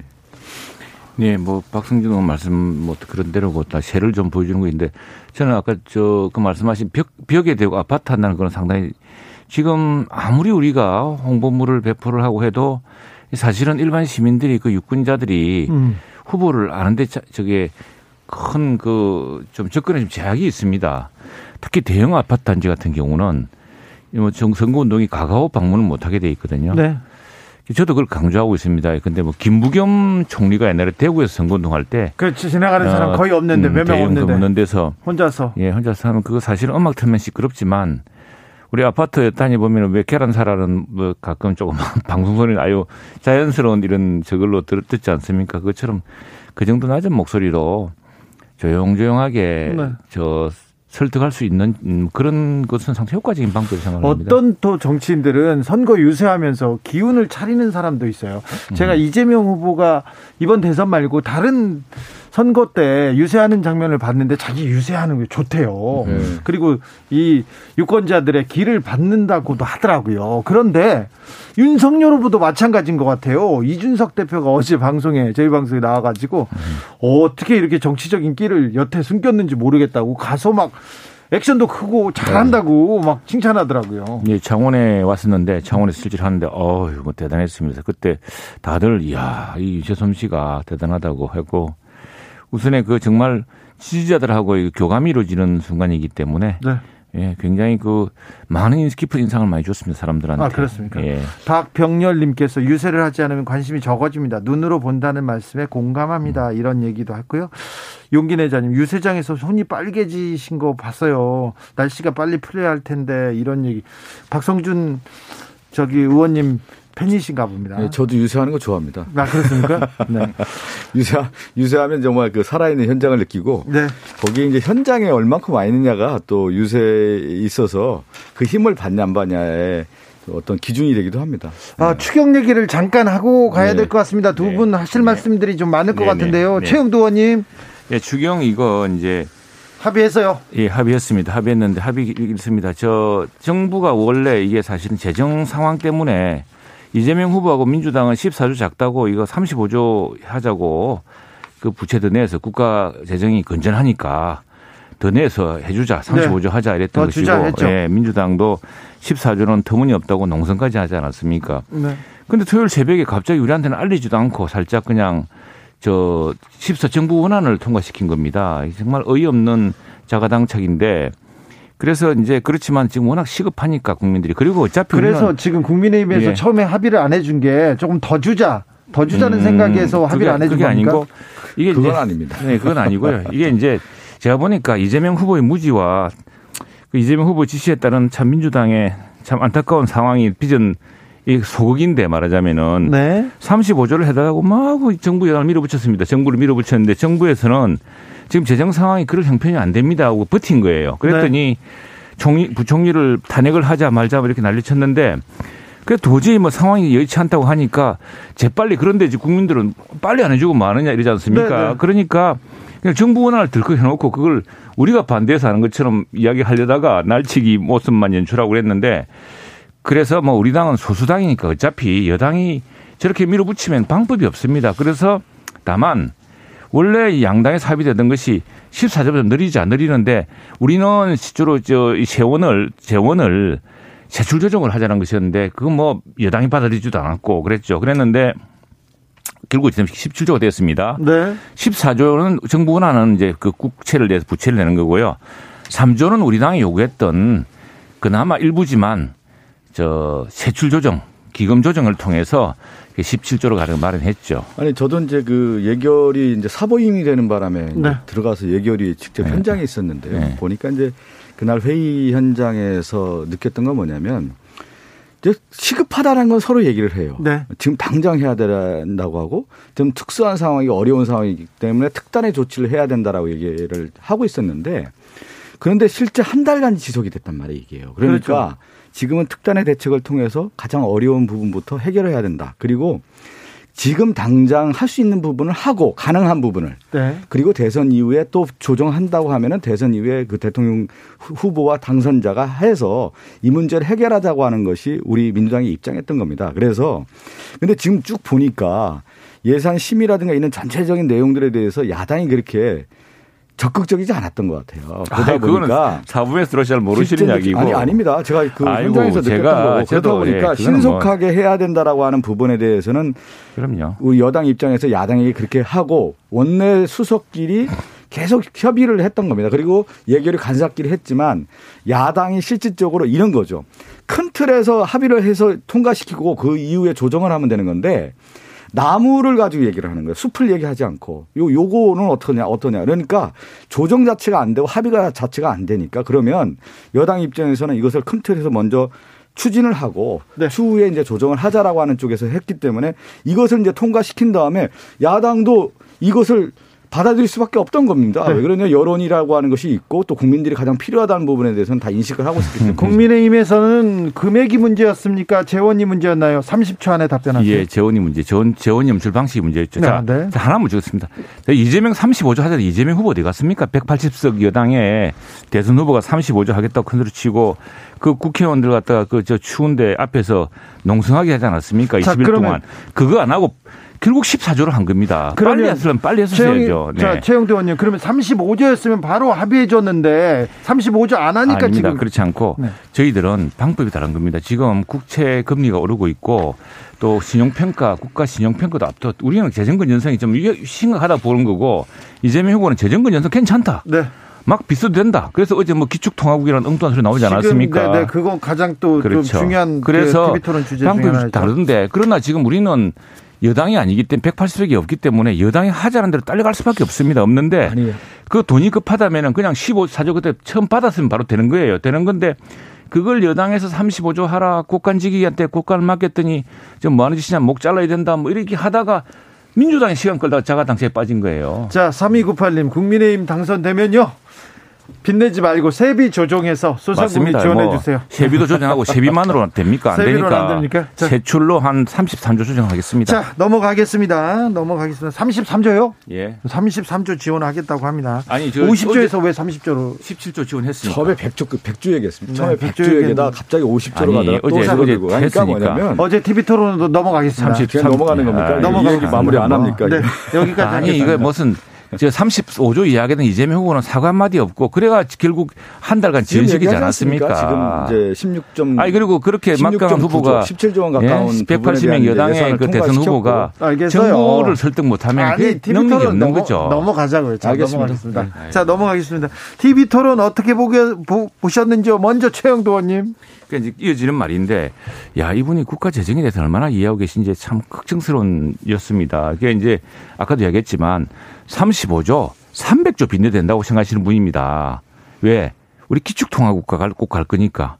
네, 뭐 박성준 의원 말씀 뭐 그런 대로고 다 새를 좀 보여주는 거인데 저는 아까 저 그 말씀하신 벽 벽에 대고 아파트 한다는 건 상당히 지금 아무리 우리가 홍보물을 배포를 하고 해도 사실은 일반 시민들이 그 유권자들이 음. 후보를 아는데 저게 큰 그 좀 접근에 좀 제약이 있습니다. 특히 대형 아파트 단지 같은 경우는 뭐 선거 운동이 가가오 방문을 못 하게 돼 있거든요. 네. 저도 그걸 강조하고 있습니다. 근데 뭐 김부겸 총리가 옛날에 대구에서 선거운동 할 때.
그렇지 지나가는 사람 어, 거의 없는데 음, 몇명 없는데.
없는 데서
혼자서.
예, 혼자서 하면 그거 사실은 음악 틀면 시끄럽지만 우리 아파트 다니보면 왜 계란 사라는 뭐 가끔 조금 방송 소리는 아유 자연스러운 이런 저걸로 들, 듣지 않습니까? 그것처럼 그 정도 낮은 목소리로 조용조용하게 네. 저 설득할 수 있는 음, 그런 것은 상당히 효과적인 방법이라고 생각합니다.
어떤 또 정치인들은 선거 유세하면서 기운을 차리는 사람도 있어요. 제가 음. 이재명 후보가 이번 대선 말고 다른 선거 때 유세하는 장면을 봤는데 자기 유세하는 게 좋대요. 음. 그리고 이 유권자들의 길을 받는다고도 하더라고요. 그런데 윤석열 후보도 마찬가지인 것 같아요. 이준석 대표가 어제 방송에 저희 방송에 나와가지고 음. 어떻게 이렇게 정치적인 길을 여태 숨겼는지 모르겠다고 가서 막 액션도 크고 잘한다고 네. 막 칭찬하더라고요.
예, 창원에 왔었는데 창원에 실질 하는데 어휴 뭐 대단했습니다. 그때 다들 이야 이 유재솜 씨가 대단하다고 했고 우선에 그 정말 지지자들하고 교감이 이루어지는 순간이기 때문에 네. 예, 굉장히 그 많은 깊은 인상을 많이 줬습니다 사람들한테.
아 그렇습니까? 예. 박병렬님께서 유세를 하지 않으면 관심이 적어집니다. 눈으로 본다는 말씀에 공감합니다. 음. 이런 얘기도 했고요. 용기 내자님 유세장에서 손이 빨개지신 거 봤어요. 날씨가 빨리 풀려야 할 텐데 이런 얘기. 박성준 저기 의원님 팬이신가 봅니다.
네, 저도 유세하는 거 좋아합니다.
아, 그렇습니까? 네.
유세, 유세하면 정말 그 살아있는 현장을 느끼고 네. 거기에 이제 현장에 얼만큼 와 있느냐가 또 유세에 있어서 그 힘을 받냐 안 받냐에 어떤 기준이 되기도 합니다.
아, 네. 추경 얘기를 잠깐 하고 가야 네. 될것 같습니다. 두분 네. 하실 네. 말씀들이 좀 많을 것 같은데요. 최영도 의원님.
예, 추경 이거 이제
합의했어요?
예, 합의했습니다. 합의했는데 합의 있습니다. 저 정부가 원래 이게 사실은 재정 상황 때문에 이재명 후보하고 민주당은 14조 작다고 이거 35조 하자고 그 부채 더 내서 국가 재정이 건전하니까 더 내서 해주자 35조 네. 하자 이랬던 것이고 예, 민주당도 14조는 터무니없다고 농성까지 하지 않았습니까? 네. 근데 토요일 새벽에 갑자기 우리한테는 알리지도 않고 살짝 그냥 저 14 정부 원안을 통과시킨 겁니다. 정말 어이없는 자가당착인데 그래서 이제 그렇지만 지금 워낙 시급하니까 국민들이 그리고 어차피
그래서 지금 국민의힘에서 예. 처음에 합의를 안 해준 게 조금 더 주자 더 주자는 음, 생각에서 합의를 안 해준
게 아니고
이게 그건 이제, 아닙니다.
네, 그건 아니고요. 이게 이제 제가 보니까 이재명 후보의 무지와 그 이재명 후보 지시에 따른 참 민주당의 참 안타까운 상황이 빚은 이 소극인데 말하자면은 네. 35조를 해달라고 막 정부 여당을 밀어붙였습니다. 정부를 밀어붙였는데 정부에서는 지금 재정 상황이 그럴 형편이 안 됩니다 하고 버틴 거예요. 그랬더니 네. 총리 부총리를 탄핵을 하자 말자 이렇게 난리쳤는데 그 도저히 뭐 상황이 여의치 않다고 하니까 재빨리 그런데 이제 국민들은 빨리 안 해주고 마느냐 이러지 않습니까? 네, 네. 그러니까 그냥 정부 원안을 들고 해놓고 그걸 우리가 반대해서 하는 것처럼 이야기하려다가 날치기 모습만 연출하고 그랬는데 그래서 뭐 우리 당은 소수당이니까 어차피 여당이 저렇게 밀어붙이면 방법이 없습니다. 그래서 다만 원래 양당에 합의되던 것이 14조보다 느리지 안 느리는데 우리는 실제로 저 재원을 재원을 세출 조정을 하자는 것이었는데 그건 뭐 여당이 받아들이지도 않았고 그랬죠. 그랬는데 결국 지금 17조가 되었습니다. 네. 14조는 정부가 나는 이제 그 국채를 내서 부채를 내는 거고요. 3조는 우리 당이 요구했던 그나마 일부지만 저 세출 조정, 기금 조정을 통해서 17조로 가는 마련했죠.
아니 저도 이제 그 예결이 이제 사보임이 되는 바람에 네. 들어가서 예결이 직접 네. 현장에 있었는데요. 네. 보니까 이제 그날 회의 현장에서 느꼈던 건 뭐냐면 이제 시급하다는 건 서로 얘기를 해요. 네. 지금 당장 해야 된다고 하고 좀 특수한 상황이 어려운 상황이기 때문에 특단의 조치를 해야 된다라고 얘기를 하고 있었는데 그런데 실제 한 달간 지속이 됐단 말이에요. 그러니까 그렇죠. 지금은 특단의 대책을 통해서 가장 어려운 부분부터 해결해야 된다. 그리고 지금 당장 할 수 있는 부분을 하고 가능한 부분을 네. 그리고 대선 이후에 또 조정한다고 하면은 대선 이후에 그 대통령 후보와 당선자가 해서 이 문제를 해결하자고 하는 것이 우리 민주당이 입장했던 겁니다. 그래서 근데 지금 쭉 보니까 예산 심의라든가 이런 전체적인 내용들에 대해서 야당이 그렇게 적극적이지 않았던 것 같아요.
그러다 아니, 보니까 사부에서 들어잘 모르시는 이야기고
아니 아닙니다. 제가 그 아이고, 현장에서 느꼈던 거고 그러다 보니까 예, 신속하게 뭐. 해야 된다라고 하는 부분에 대해서는 그럼요. 우리 여당 입장에서 야당이 그렇게 하고 원내 수석끼리 계속 협의를 했던 겁니다. 그리고 예결위 간사끼리 했지만 야당이 실질적으로 이런 거죠. 큰 틀에서 합의를 해서 통과시키고 그 이후에 조정을 하면 되는 건데 나무를 가지고 얘기를 하는 거예요. 숲을 얘기하지 않고 요 요거는 어떠냐 어떠냐. 그러니까 조정 자체가 안 되고 합의가 자체가 안 되니까 그러면 여당 입장에서는 이것을 큰 틀에서 먼저 추진을 하고 네. 추후에 이제 조정을 하자라고 하는 쪽에서 했기 때문에 이것을 이제 통과시킨 다음에 야당도 이것을 받아들일 수밖에 없던 겁니다. 네. 왜 그러냐 여론이라고 하는 것이 있고 또 국민들이 가장 필요하다는 부분에 대해서는 다 인식을 하고 있기 때문에
국민의힘에서는 금액이 문제였습니까? 재원이 문제였나요? 30초 안에 답변하세요.
예, 재원이 문제. 재원 재원 연출 방식이 문제였죠. 네, 자, 네. 하나 문제였습니다. 이재명 35조 하자 이재명 후보 어디 갔습니까? 180석 여당에 대선 후보가 35조 하겠다고 큰소리 치고 그 국회의원들 갖다가 그 저 추운데 앞에서 농성하게 하지 않았습니까? 20일 동안 그거 안 하고 결국 14조를 한 겁니다. 빨리 했으면 빨리 했었어야죠.
네. 자, 최영대 의원님, 그러면 35조였으면 바로 합의해 줬는데 35조 안 하니까
아닙니다.
지금
그렇지 않고 네. 저희들은 방법이 다른 겁니다. 지금 국채 금리가 오르고 있고 또 신용평가, 국가 신용평가도 앞서 우리는 재정근 연성이 좀 심각하다 보는 거고 이재명 후보는 재정근 연성 괜찮다. 네. 막 비싸도 된다. 그래서 어제 뭐 기축통화국이라는 엉뚱한 소리 나오지 않았습니까?
네, 네. 그건 가장 또 그렇죠. 중요한
그 그래서 그 방법이 다른데 그러나 지금 우리는 여당이 아니기 때문에 180석이 없기 때문에 여당이 하자는 대로 딸려갈 수밖에 없습니다. 없는데 아니에요. 그 돈이 급하다면은 그냥 15사조 그때 처음 받았으면 바로 되는 거예요. 되는 건데 그걸 여당에서 35조 하라 국간지기한테 국간을 맡겼더니 좀 뭐 하는 짓이냐 목 잘라야 된다 뭐 이렇게 하다가 민주당이 시간 끌다가 자가당체에 빠진 거예요.
자, 3298님 국민의힘 당선되면요. 빚내지 말고 세비 조정해서 소상공인 지원해 뭐 주세요.
세비도 조정하고 세비만으로 됩니까? 안 되니까. 안 됩니까? 자. 세출로 한 33조 조정하겠습니다.
자, 넘어가겠습니다. 넘어가겠습니다. 33조요? 예. 33조 지원하겠다고 합니다. 아니, 50조에서 왜 30조로
17조 지원했습니까?
처음에 100조 100조 얘기했습니다. 처음에 네, 100조 얘기다 갑자기 50조로 가다가 어제 어제 그러니까 뭐냐면
어제 TV 토론도 넘어가겠습니다.
30, 넘어가는 겁니까? 아, 넘어가는 마무리 안 합니까? 네.
여기까지 아니 이거 무슨 저 35조 이야기는 이재명 후보는 사과 한마디 없고 그래가 결국 한 달간 지연시키지 않았습니까?
지금 이제 16점
아니 그리고 그렇게 막강한 후보가
17조 원 가까운 예,
180명 여당의 그 대선 후보가 알겠어요. 정부를 설득 못하면 아니, 그 능력이 없는 넘어, 거죠.
넘어가자고요. 자, 알겠습니다. 넘어가겠습니다. 네. 자 넘어가겠습니다. TV 토론 어떻게 보게, 보, 보셨는지요? 먼저 최영도 의원님.
그러니까 이제 이어지는 말인데, 야 이분이 국가 재정에 대해서 얼마나 이해하고 계신지 참 걱정스러운 였습니다. 그게 이제 아까도 얘기했지만 35조 300조 빚내 된다고 생각하시는 분입니다. 왜? 우리 기축통화국가 꼭 갈 거니까.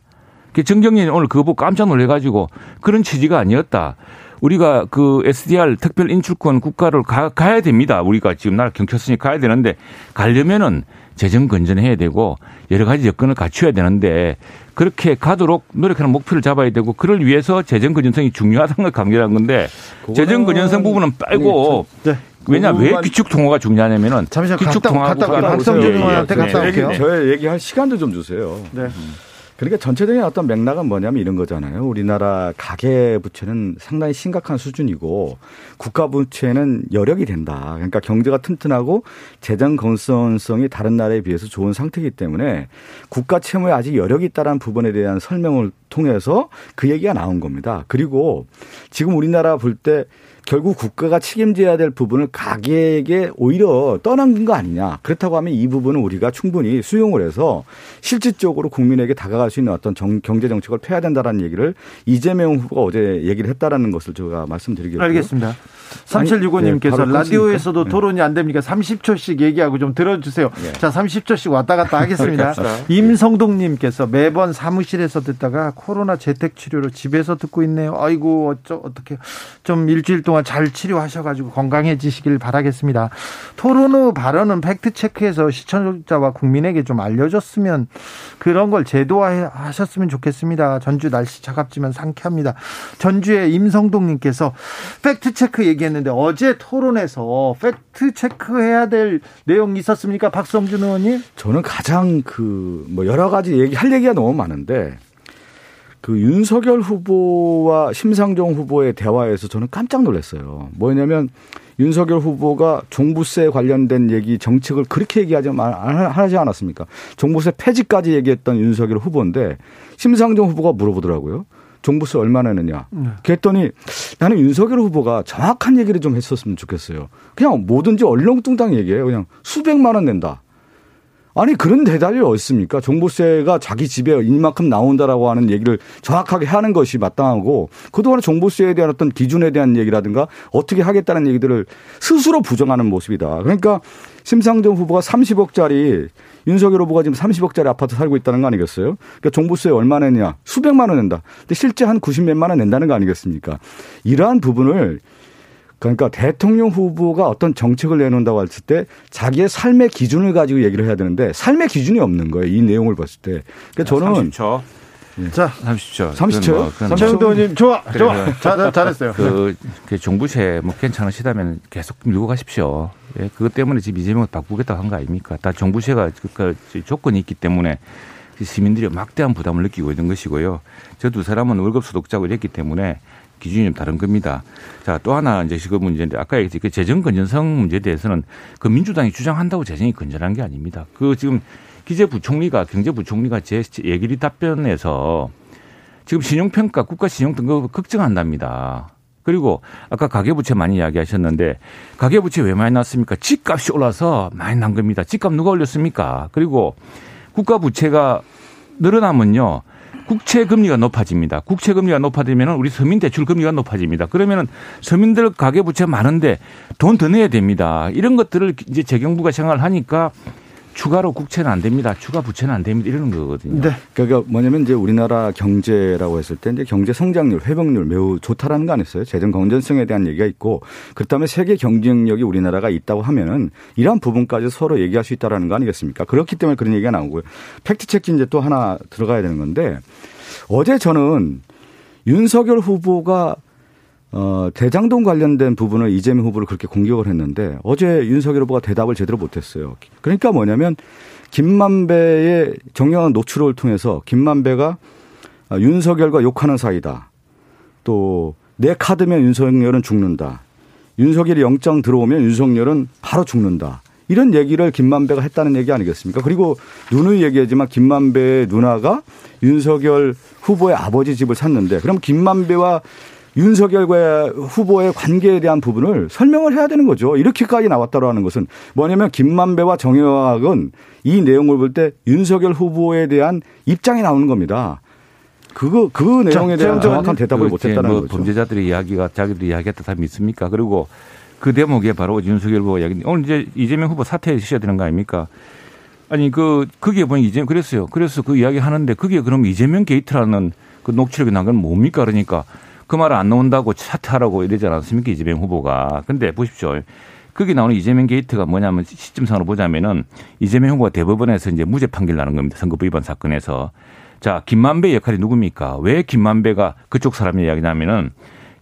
정경련이 오늘 그거 보고 깜짝 놀래가지고 그런 취지가 아니었다. 우리가 그 SDR 특별 인출권 국가를 가, 가야 됩니다. 우리가 지금 나라 경켰으니 가야 되는데 가려면은 재정 건전해야 되고 여러 가지 여건을 갖춰야 되는데 그렇게 가도록 노력하는 목표를 잡아야 되고 그를 위해서 재정 건전성이 중요하다는 걸 강조한 건데 재정 건전성 부분은 빼고 네. 왜냐 왜 기축 통화가 중요하냐면은
잠시만 기축 통화가 박성준 의원한테 갔다 올게요.
저의 얘기할 시간도 좀 주세요. 네. 그러니까 전체적인 어떤 맥락은 뭐냐면 이런 거잖아요. 우리나라 가계 부채는 상당히 심각한 수준이고 국가 부채는 여력이 된다. 그러니까 경제가 튼튼하고 재정 건설성이 다른 나라에 비해서 좋은 상태이기 때문에 국가 채무에 아직 여력이 있다라는 부분에 대한 설명을 통해서 그 얘기가 나온 겁니다. 그리고 지금 우리나라 볼 때 결국 국가가 책임져야 될 부분을 가계에게 오히려 떠넘긴 거 아니냐. 그렇다고 하면 이 부분은 우리가 충분히 수용을 해서 실질적으로 국민에게 다가갈 수 있는 어떤 정, 경제 정책을 펴야 된다라는 얘기를 이재명 후보가 어제 얘기를 했다라는 것을 제가 말씀드리겠습니다.
알겠습니다. 3765님께서 네, 라디오에서도 네. 토론이 안 됩니까? 30초씩 얘기하고 좀 들어주세요. 네. 자, 30초씩 왔다 갔다 하겠습니다. 임성동님께서 매번 사무실에서 듣다가 코로나 재택 치료로 집에서 듣고 있네요. 아이고, 어쩌, 어떻게 좀 일주일 동안 잘 치료하셔가지고 건강해지시길 바라겠습니다. 토론 후 발언은 팩트 체크해서 시청자와 국민에게 좀 알려줬으면 그런 걸 제도화하셨으면 좋겠습니다. 전주 날씨 차갑지만 상쾌합니다. 전주의 임성동님께서 팩트 체크 얘기 얘기했는데 어제 토론에서 팩트 체크해야 될 내용이 있었습니까? 박성준 의원님?
저는 가장 그 뭐 여러 가지 얘기 할 얘기가 너무 많은데 그 윤석열 후보와 심상정 후보의 대화에서 저는 깜짝 놀랐어요. 뭐냐면 윤석열 후보가 종부세 관련된 얘기 정책을 그렇게 얘기하지 하지 않았습니까? 종부세 폐지까지 얘기했던 윤석열 후보인데 심상정 후보가 물어보더라고요. 종부세 얼마나 내느냐. 네. 그랬더니 나는 윤석열 후보가 정확한 얘기를 좀 했었으면 좋겠어요. 그냥 뭐든지 얼렁뚱땅 얘기해요. 그냥 수백만 원 낸다. 아니 그런 대답이 어디 있습니까? 종부세가 자기 집에 이만큼 나온다라고 하는 얘기를 정확하게 하는 것이 마땅하고 그동안에 종부세에 대한 어떤 기준에 대한 얘기라든가 어떻게 하겠다는 얘기들을 스스로 부정하는 모습이다. 그러니까 심상정 후보가 30억짜리 윤석열 후보가 지금 30억짜리 아파트 살고 있다는 거 아니겠어요? 그러니까 종부세 얼마 냈냐? 수백만 원 낸다. 근데 실제 한 90몇만 원 낸다는 거 아니겠습니까? 이러한 부분을 그러니까 대통령 후보가 어떤 정책을 내놓는다고 했을 때 자기의 삶의 기준을 가지고 얘기를 해야 되는데 삶의 기준이 없는 거예요. 이 내용을 봤을 때. 그러니까 저는
30초. 예. 자, 30초.
30초요?
최영도 의원님, 좋아, 좋아. 잘, 잘했어요.
그, 그 종부세 뭐 괜찮으시다면 계속 밀고 가십시오. 예, 그것 때문에 지금 이재명을 바꾸겠다고 한 거 아닙니까? 다 종부세가 그, 그 조건이 있기 때문에 시민들이 막대한 부담을 느끼고 있는 것이고요. 저 두 사람은 월급 소득자고 이랬기 때문에 기준이 좀 다른 겁니다. 자, 또 하나 이제 그 문제인데 아까 얘기했듯이 그 재정 건전성 문제에 대해서는 그 민주당이 주장한다고 재정이 건전한 게 아닙니다. 그 지금 기재부총리가 경제부총리가 제 얘기리 답변에서 지금 신용평가 국가 신용등급 걱정한답니다. 그리고 아까 가계부채 많이 이야기하셨는데 가계부채 왜 많이 났습니까? 집값이 올라서 많이 난 겁니다. 집값 누가 올렸습니까? 그리고 국가부채가 늘어나면요. 국채 금리가 높아집니다. 국채 금리가 높아지면 우리 서민 대출 금리가 높아집니다. 그러면은 서민들 가계 부채 많은데 돈 더 내야 됩니다. 이런 것들을 이제 재경부가 생각을 하니까 추가로 국채는 안 됩니다. 추가 부채는 안 됩니다. 이러는 거거든요. 네.
그러니까 뭐냐면 이제 우리나라 경제라고 했을 때 이제 경제 성장률, 회복률 매우 좋다라는 거 아니었어요? 재정 건전성에 대한 얘기가 있고 그렇다면 세계 경쟁력이 우리나라가 있다고 하면은 이러한 부분까지 서로 얘기할 수 있다라는 거 아니겠습니까? 그렇기 때문에 그런 얘기가 나오고요. 팩트 체크 이제 또 하나 들어가야 되는 건데 어제 저는 윤석열 후보가 어, 대장동 관련된 부분을 이재명 후보를 그렇게 공격을 했는데 어제 윤석열 후보가 대답을 제대로 못했어요. 그러니까 뭐냐면 김만배의 정량한 노출을 통해서 김만배가 윤석열과 욕하는 사이다. 또 내 카드면 윤석열은 죽는다. 윤석열이 영장 들어오면 윤석열은 바로 죽는다. 이런 얘기를 김만배가 했다는 얘기 아니겠습니까? 그리고 누누이 얘기하지만 김만배의 누나가 윤석열 후보의 아버지 집을 샀는데 그럼 김만배와 윤석열과 후보의 관계에 대한 부분을 설명을 해야 되는 거죠. 이렇게까지 나왔다라는 것은 뭐냐면 김만배와 정영학은 이 내용을 볼 때 윤석열 후보에 대한 입장이 나오는 겁니다. 그거 그 내용에 대한 정확한 대답을 못했다는 뭐 거죠.
범죄자들의 이야기가 자기들이 이야기했다 다 믿습니까? 그리고 그 대목에 바로 윤석열 후보 이야기. 오늘 이제 이재명 후보 사퇴해 주셔야 되는 거 아닙니까? 아니 그 거기에 보니 이재명 그랬어요. 그래서 그 이야기 하는데 그게 그럼 이재명 게이트라는 그 녹취록이 난 건 뭡니까? 그러니까 그 말을 안 나온다고 사퇴하라고 이러지 않았습니까? 이재명 후보가. 근데 보십시오. 거기 나오는 이재명 게이트가 뭐냐면 시점상으로 보자면은 이재명 후보가 대법원에서 이제 무죄 판결 나는 겁니다. 선거법 위반 사건에서. 자, 김만배 역할이 누굽니까? 왜 김만배가 그쪽 사람 이야기냐면은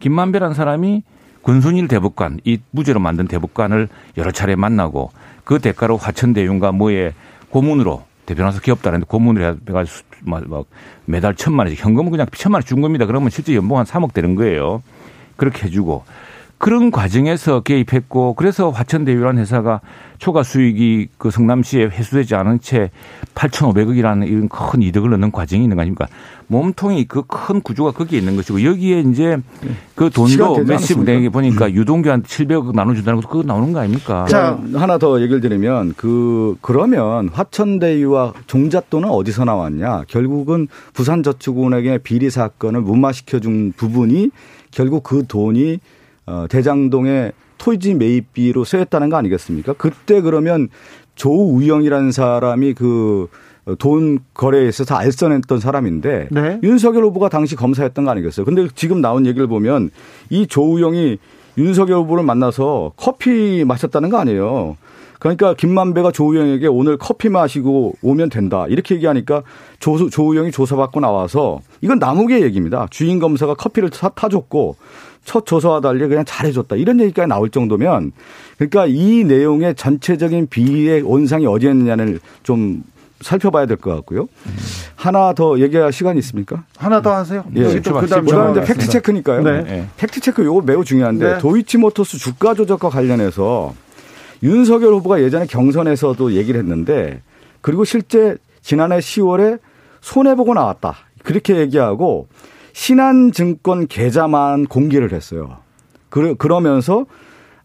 김만배란 사람이 군순일 대법관, 이 무죄로 만든 대법관을 여러 차례 만나고 그 대가로 화천대유인가 뭐에 고문으로 대변호사 기업다는데 고문을 해가지고 막, 막 매달 천만 원씩 현금은 그냥 천만 원준 겁니다. 그러면 실제 연봉 한 3억 되는 거예요. 그렇게 해주고 그런 과정에서 개입했고 그래서 화천대유라는 회사가 초과 수익이 그 성남시에 회수되지 않은 채 8,500억이라는 이런 큰 이득을 넣는 과정이 있는 거 아닙니까? 몸통이 그 큰 구조가 거기에 있는 것이고 여기에 이제 그 돈도 몇십 내게 보니까 유동규한테 700억 나눠준다는 거 그거 나오는 거 아닙니까?
자, 하나 더 얘기를 드리면 그 그러면 화천대유와 종잣돈은 어디서 나왔냐? 결국은 부산저축은행의 비리 사건을 무마시켜 준 부분이 결국 그 돈이 어, 대장동의 토지 매입비로 쓰였다는 거 아니겠습니까? 그때 그러면 조우영이라는 사람이 그 돈 거래에 있어서 알선했던 사람인데 네. 윤석열 후보가 당시 검사였던 거 아니겠어요? 근데 지금 나온 얘기를 보면 이 조우영이 윤석열 후보를 만나서 커피 마셨다는 거 아니에요. 그러니까 김만배가 조우영에게 오늘 커피 마시고 오면 된다. 이렇게 얘기하니까 조, 조우영이 조사받고 나와서 이건 남욱의 얘기입니다. 주임 검사가 커피를 타, 타줬고 첫 조사와 달리 그냥 잘해줬다 이런 얘기까지 나올 정도면 그러니까 이 내용의 전체적인 비의 원상이 어디였느냐를 좀 살펴봐야 될 것 같고요. 음. 하나 더 얘기할 시간이 있습니까?
하나 더 하세요.
예. 또 그다음 그다음에 팩트 체크니까요. 네. 네. 팩트 체크 요거 매우 중요한데 네. 도이치모터스 주가 조작과 관련해서 윤석열 후보가 예전에 경선에서도 얘기를 했는데 그리고 실제 지난해 10월에 손해 보고 나왔다. 그렇게 얘기하고 신한증권 계좌만 공개를 했어요. 그러면서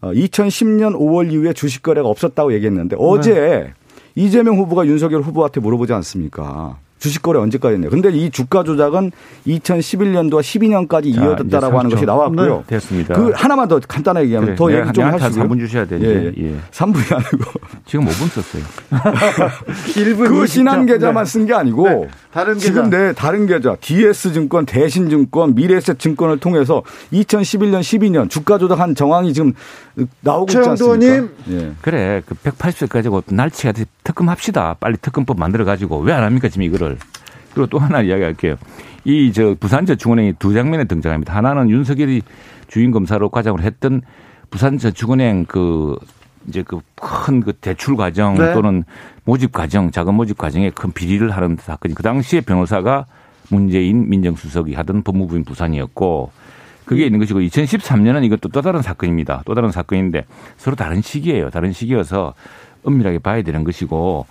2010년 어, 5월 이후에 주식 거래가 없었다고 얘기했는데 어제 네. 이재명 후보가 윤석열 후보한테 물어보지 않습니까? 주식 거래 언제까지 했냐. 근데 이 주가 조작은 2011년도와 12년까지 이어졌다라고 하는 것이 나왔고요.
네, 됐습니다.
그 하나만 더 간단하게 얘기하면 그래, 더 얘기 좀 하시고요.
3분 주셔야 되죠.
예, 예. 3분이 아니고
지금 5분 썼어요.
1분 그 신한 계좌만 네. 쓴게 아니고 네. 다른 계좌. 지금 내 다른 계좌 DS증권, 대신증권, 미래에셋증권을 통해서 2011년, 12년 주가 조작한 정황이 지금 나오고 있지 않습니까?
예. 그래. 그 180세 가지고 날치가 특검합시다. 빨리 특검법 만들어 가지고 왜 안 합니까 지금 이거를. 그리고 또 하나 이야기할게요. 이 저 부산저축은행이 두 장면에 등장합니다. 하나는 윤석열이 주인 검사로 과장을 했던 부산저축은행 그 이제 그 큰그 그 대출 과정 네. 또는 모집 과정, 자금 모집 과정에 큰 비리를 하는 사건이 그 당시에 변호사가 문재인 민정수석이 하던 법무부인 부산이었고 그게 있는 것이고 2013년은 이것도 또 다른 사건입니다. 또 다른 사건인데 서로 다른 시기예요. 다른 시기여서 엄밀하게 봐야 되는 것이고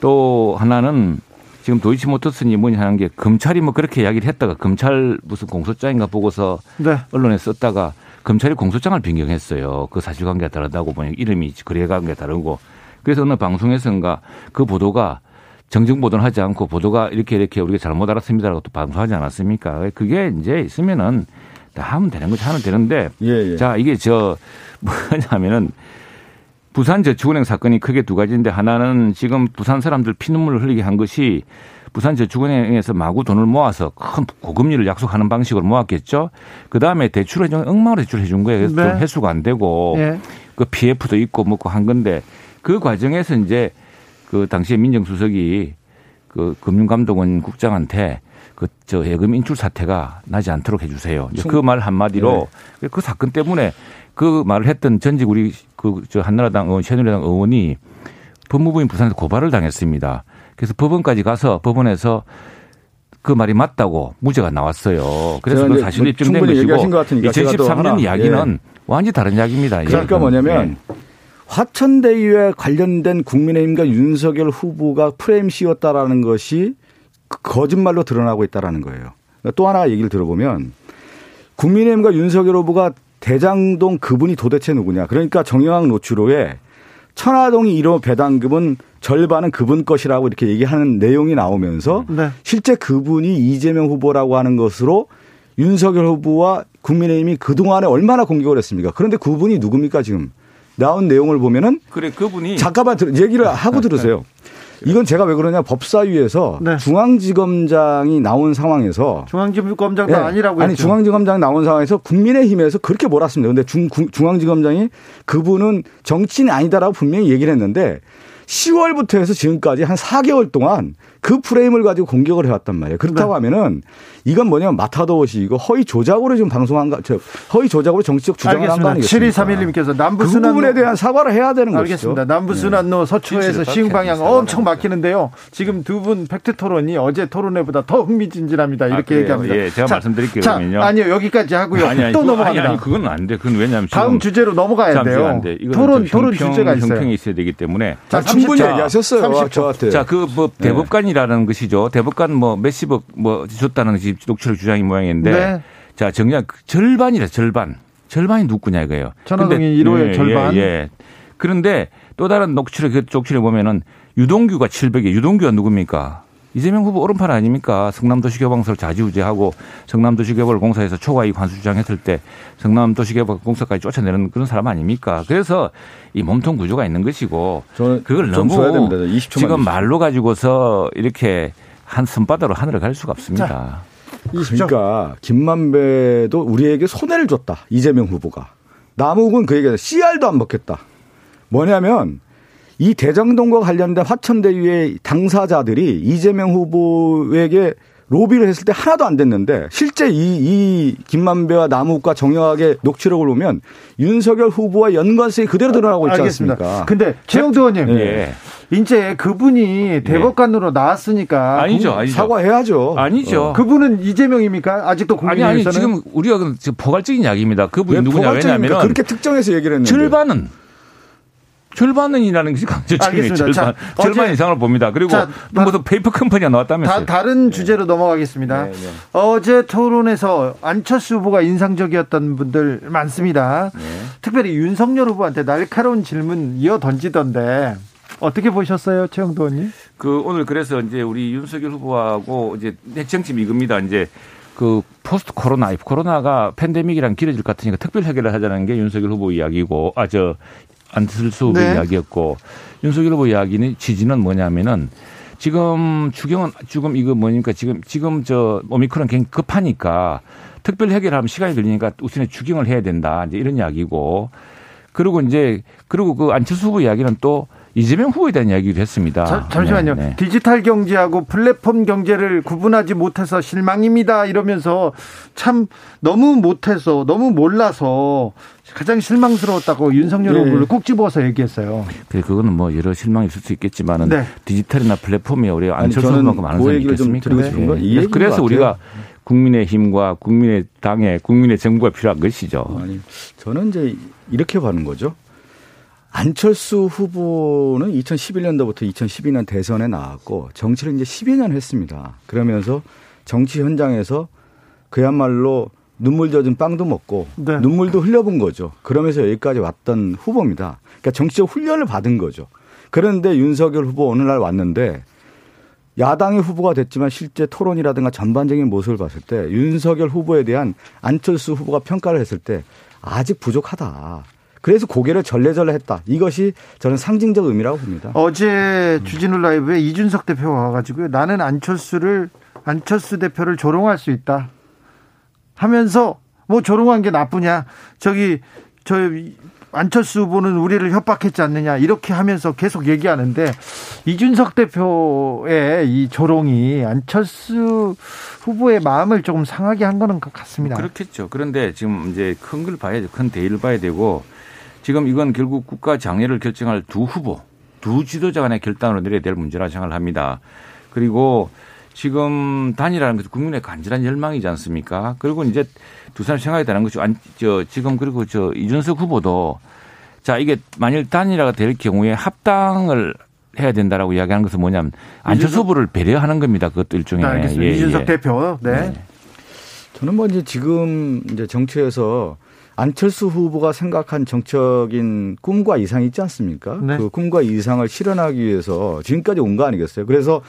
또 하나는 지금 도이치모터스니 뭐냐 하는 게 검찰이 뭐 그렇게 이야기를 했다가 검찰 무슨 공소장인가 보고서 네. 언론에 썼다가 검찰이 공소장을 변경했어요. 그 사실관계가 다르다고 보니 이름이 거래관계가 다르고 그래서 어느 방송에서인가 그 보도가 정정 보도는 하지 않고 보도가 이렇게 이렇게 우리가 잘못 알았습니다라고 또 방송하지 않았습니까? 그게 이제 있으면은 다 하면 되는 거지 하면 되는데 예, 예. 자 이게 저 뭐냐면은 부산 저축은행 사건이 크게 두 가지인데 하나는 지금 부산 사람들 피눈물을 흘리게 한 것이 부산 저축은행에서 마구 돈을 모아서 큰 고금리를 약속하는 방식으로 모았겠죠. 그 다음에 대출을 해준 억만으로 대출을 해준 거예요. 그래서 네. 회수가 안 되고 네. 그 PF도 있고 뭐고 한 건데 그 과정에서 이제 그 당시에 민정수석이 그 금융감독원 국장한테 그 저 예금 인출 사태가 나지 않도록 해주세요. 그 말 한마디로 네. 그 사건 때문에 그 말을 했던 전직 우리 그 저 한나라당 의원, 새누리당 의원이 법무부인 부산에서 고발을 당했습니다. 그래서 법원까지 가서 법원에서 그 말이 맞다고 무죄가 나왔어요. 그래서 그 사실 입증된 것이고 2013년 이야기는 예. 완전히 다른 이야기입니다.
그러니까 뭐냐면 예. 화천대유에 관련된 국민의힘과 윤석열 후보가 프레임 씌웠다라는 것이 거짓말로 드러나고 있다라는 거예요. 또 하나 얘기를 들어보면 국민의힘과 윤석열 후보가 대장동 그분이 도대체 누구냐. 그러니까 정영학 노출호에 천화동이 1호 배당금은 절반은 그분 것이라고 이렇게 얘기하는 내용이 나오면서 네. 실제 그분이 이재명 후보라고 하는 것으로 윤석열 후보와 국민의힘이 그동안에 얼마나 공격을 했습니까? 그런데 그분이 누굽니까 지금? 나온 내용을 보면은
그래 그분이
잠깐만 얘기를 하고 들으세요. 이건 제가 왜 그러냐 법사위에서 네. 중앙지검장이 나온 상황에서
중앙지검장도 네. 아니라고
아니 중앙지검장 나온 상황에서 국민의힘에서 그렇게 몰았습니다. 근데 중, 중앙지검장이 그분은 정치인이 아니다라고 분명히 얘기를 했는데 10월부터 해서 지금까지 한 4개월 동안 그 프레임을 가지고 공격을 해왔단 말이에요. 그렇다고 네. 하면은 이건 뭐냐면 마타도어이고 허위 조작으로 지금 방송한 거, 허위 조작으로 정치적 주장을 한 거 아니겠습니까?
7231님께서 남부순환로
그 부분에 대한 사과를 해야 되는 거죠.
알겠습니다. 남부순환로 네. 서초에서 시흥 방향 엄청 막히는데요. 지금 두 분 팩트 토론이 어제 토론회보다 더 흥미진진합니다. 이렇게 아, 얘기합니다.
예, 제가 자, 말씀드릴게요. 자,
아니요 여기까지 하고요. 아니, 아니, 또 넘어갑니다. 아니,
그건 안 돼. 그건 왜냐하면
다음 주제로 넘어가야 돼요. 안 돼. 토론 토론 주제가 있어요.
형평이 있어야 되기 때문에.
자, 충분히 얘기하셨어요. 30초. 저한테.
자, 그 뭐 대법관이라는 것이죠. 대법관 뭐 몇십억 뭐 줬다는 것이 녹취록 주장이 모양인데 네. 자 정작 절반이라 절반 절반이 누구냐 이거예요.
천화동이 1호의 예, 절반.
예, 예. 그런데 또 다른 녹취록 그 녹취록 보면은 유동규가 700에 유동규가 누굽니까? 이재명 후보 오른팔 아닙니까? 성남도시개발공사를 자지우지하고 성남도시개발공사에서 초과이익 환수 주장했을 때 성남도시개발공사까지 쫓아내는 그런 사람 아닙니까? 그래서 이 몸통 구조가 있는 것이고 그걸 너무 지금 말로 가지고서 이렇게 한 손바닥으로 하늘을 갈 수가 없습니다. 자,
그러니까 김만배도 우리에게 손해를 줬다. 이재명 후보가. 남욱은 그 얘기가 CR도 안 먹겠다. 뭐냐면 이 대장동과 관련된 화천대유의 당사자들이 이재명 후보에게 로비를 했을 때 하나도 안 됐는데 실제 이, 이 김만배와 남욱과 정영학의 녹취록을 보면 윤석열 후보와 연관성이 그대로 드러나고 있지 알겠습니다. 않습니까?
근데 최영두 의원님. 네. 이제 그분이 대법관으로 네. 나왔으니까
아니죠, 아니죠.
사과해야죠.
아니죠.
어. 그분은 이재명입니까? 아직도 국민에서는
아니 아니 지금 우리가 지금 포괄적인 이야기입니다. 그분이 누구냐 왜냐하면
그렇게 특정해서 얘기를 했는데
절반은 절반은이라는 것이 강제적인 절반, 절반 이상을 봅니다. 그리고 자, 무슨 페이퍼 컴퍼니가 나왔다면서요.
다, 른 네. 주제로 넘어가겠습니다. 네, 네. 어제 토론에서 안철수 후보가 인상적이었던 분들 많습니다. 네. 특별히 윤석열 후보한테 날카로운 질문 이어 던지던데 어떻게 보셨어요, 최영도 의원님?
그 오늘 그래서 이제 우리 윤석열 후보하고 이제 정치 이겁니다. 이제 그 포스트 코로나, 코로나가 팬데믹이랑 길어질 것 같으니까 특별 해결을 하자는 게 윤석열 후보 이야기고, 아, 저, 안철수 후보 네. 이야기였고, 윤석열 후보 이야기는 취지는 뭐냐면은 지금 추경은 지금 이거 뭐니까 지금, 지금 저 오미크론 굉장히 급하니까 특별 해결하면 시간이 걸리니까 우선에 추경을 해야 된다. 이제 이런 이야기고, 그리고 이제, 그리고 그 안철수 후보 이야기는 또 이재명 후보에 대한 이야기도 했습니다.
자, 잠시만요. 네, 네. 디지털 경제하고 플랫폼 경제를 구분하지 못해서 실망입니다. 이러면서 참 너무 못해서 너무 몰라서 가장 실망스러웠다고 윤석열 네. 후보를 꼭 집어서 얘기했어요.
그래 그거는 뭐 여러 실망이 있을 수 있겠지만은 네. 디지털이나 플랫폼이 우리 안철수 후보만큼 많은 사람이 있겠습니까? 네. 그래서 우리가 국민의 힘과 국민의 당에 국민의 정부가 필요한 것이죠. 아니,
저는 이제 이렇게 봐는 거죠. 안철수 후보는 2011년도부터 2012년 대선에 나왔고 정치를 이제 10여 년 했습니다. 그러면서 정치 현장에서 그야말로 눈물 젖은 빵도 먹고 네. 눈물도 흘려본 거죠. 그러면서 여기까지 왔던 후보입니다. 그러니까 정치적 훈련을 받은 거죠. 그런데 윤석열 후보 어느 날 왔는데 야당의 후보가 됐지만 실제 토론이라든가 전반적인 모습을 봤을 때 윤석열 후보에 대한 안철수 후보가 평가를 했을 때 아직 부족하다. 그래서 고개를 절레절레 했다. 이것이 저는 상징적 의미라고 봅니다.
어제 주진우 라이브에 이준석 대표가 와가지고요. 나는 안철수를, 안철수 대표를 조롱할 수 있다. 하면서 뭐 조롱한 게 나쁘냐. 저기, 저, 안철수 후보는 우리를 협박했지 않느냐. 이렇게 하면서 계속 얘기하는데 이준석 대표의 이 조롱이 안철수 후보의 마음을 조금 상하게 한 거는 것 같습니다.
그렇겠죠. 그런데 지금 이제 큰 걸 봐야죠. 큰 대의를 봐야 되고 지금 이건 결국 국가 장애를 결정할 두 후보, 두 지도자 간의 결단으로 내려야 될 문제라 생각을 합니다. 그리고 지금 단일화는 것은 국민의 간절한 열망이지 않습니까? 그리고 이제 두 사람 생각이 다른 것이 저 지금 그리고 저 이준석 후보도 자 이게 만일 단일화가 될 경우에 합당을 해야 된다라고 이야기하는 것은 뭐냐면 안철수 후보를 배려하는 겁니다. 그것도 일종의 네,
알겠습니다. 예, 이준석 예. 대표. 네. 네.
저는 뭐 이제 지금 이제 정치에서 안철수 후보가 생각한 정적인 꿈과 이상이 있지 않습니까? 네. 그 꿈과 이상을 실현하기 위해서 지금까지 온 거 아니겠어요? 그래서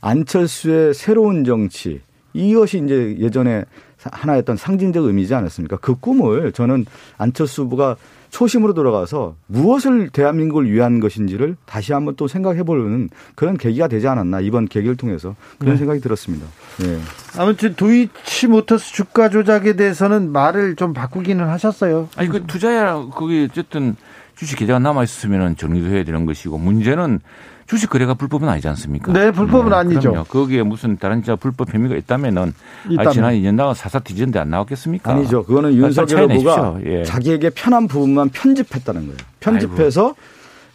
안철수의 새로운 정치 이것이 이제 예전에 하나였던 상징적 의미지 않았습니까? 그 꿈을 저는 안철수 후보가 초심으로 돌아가서 무엇을 대한민국을 위한 것인지를 다시 한번 또 생각해 보는 그런 계기가 되지 않았나 이번 계기를 통해서 그런 네. 생각이 들었습니다. 네.
아무튼 도이치모터스 주가 조작에 대해서는 말을 좀 바꾸기는 하셨어요.
아니 그 투자야 거기 어쨌든 주식 계좌가 남아 있었으면 정리도 해야 되는 것이고 문제는 주식 거래가 불법은 아니지 않습니까?
네, 불법은 네, 아니죠. 그럼요.
거기에 무슨 다른 자 불법 혐의가 있다면은 아, 지난 2년 나가 사사 뒤졌는데 안 나왔겠습니까?
아니죠. 그거는 윤석열 후보가 예. 자기에게 편한 부분만 편집했다는 거예요. 편집해서 아이고.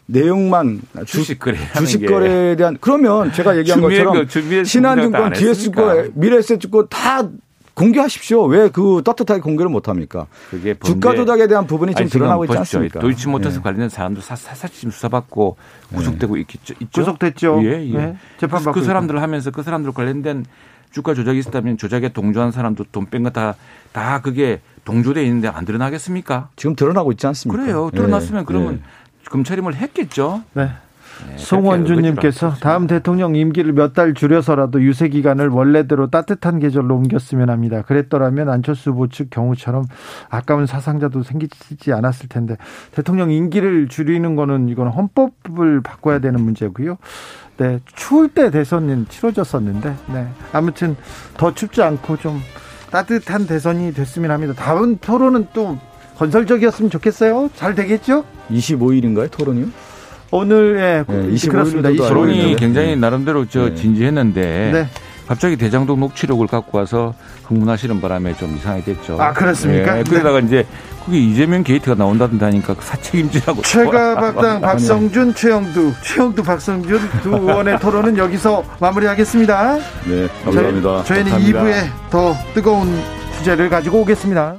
내용만 주식 거래 주식 거래에 대한 그러면 제가 얘기한 것처럼 신한증권, 디에스증권, 미래에셋증권 다 공개하십시오. 왜그 떳떳하게 공개를 못 합니까? 그게 주가 조작에 대한 부분이 좀 드러나고 있지 않습니까?
도이치모터스 네. 관련된 사람들 사사치 수사받고 구속되고 네. 있겠죠.
있죠? 구속됐죠.
예, 예. 네. 재판 받고 그, 그 사람들 하면서 그 사람들 관련된 주가 조작이 있었다면 조작에 동조한 사람도 돈 뺀거다다 그게 동조돼 있는데 안 드러나겠습니까?
지금 드러나고 있지 않습니까?
그래요. 드러났으면 네. 그러면 네. 검찰이 뭘 했겠죠.
네. 네, 송원주님께서 다음 대통령 임기를 몇 달 줄여서라도 유세 기간을 원래대로 따뜻한 계절로 옮겼으면 합니다. 그랬더라면 안철수 후보 측 경우처럼 아까운 사상자도 생기지 않았을 텐데 대통령 임기를 줄이는 거는 이건 헌법을 바꿔야 되는 문제고요. 네, 추울 때 대선은 치러졌었는데, 네, 아무튼 더 춥지 않고 좀 따뜻한 대선이 됐으면 합니다. 다음 토론은 또 건설적이었으면 좋겠어요. 잘 되겠죠?
25일인가요, 토론이요?
오늘 예, 네, 그렇습니다.
토론이 굉장히 나름대로 저 네. 진지했는데 네. 갑자기 대장동 녹취록을 갖고 와서 흥분하시는 바람에 좀 이상해졌죠.
아 그렇습니까?
네. 그러다가 이제 그게 이재명 게이트가 나온다던데 하니까 사책임지라고.
최가박당 박성준, 최영두, 최영두, 박성준 두 의원의 토론은 여기서 마무리하겠습니다.
네, 감사합니다.
저희, 는 2부에 더 뜨거운 주제를 가지고 오겠습니다.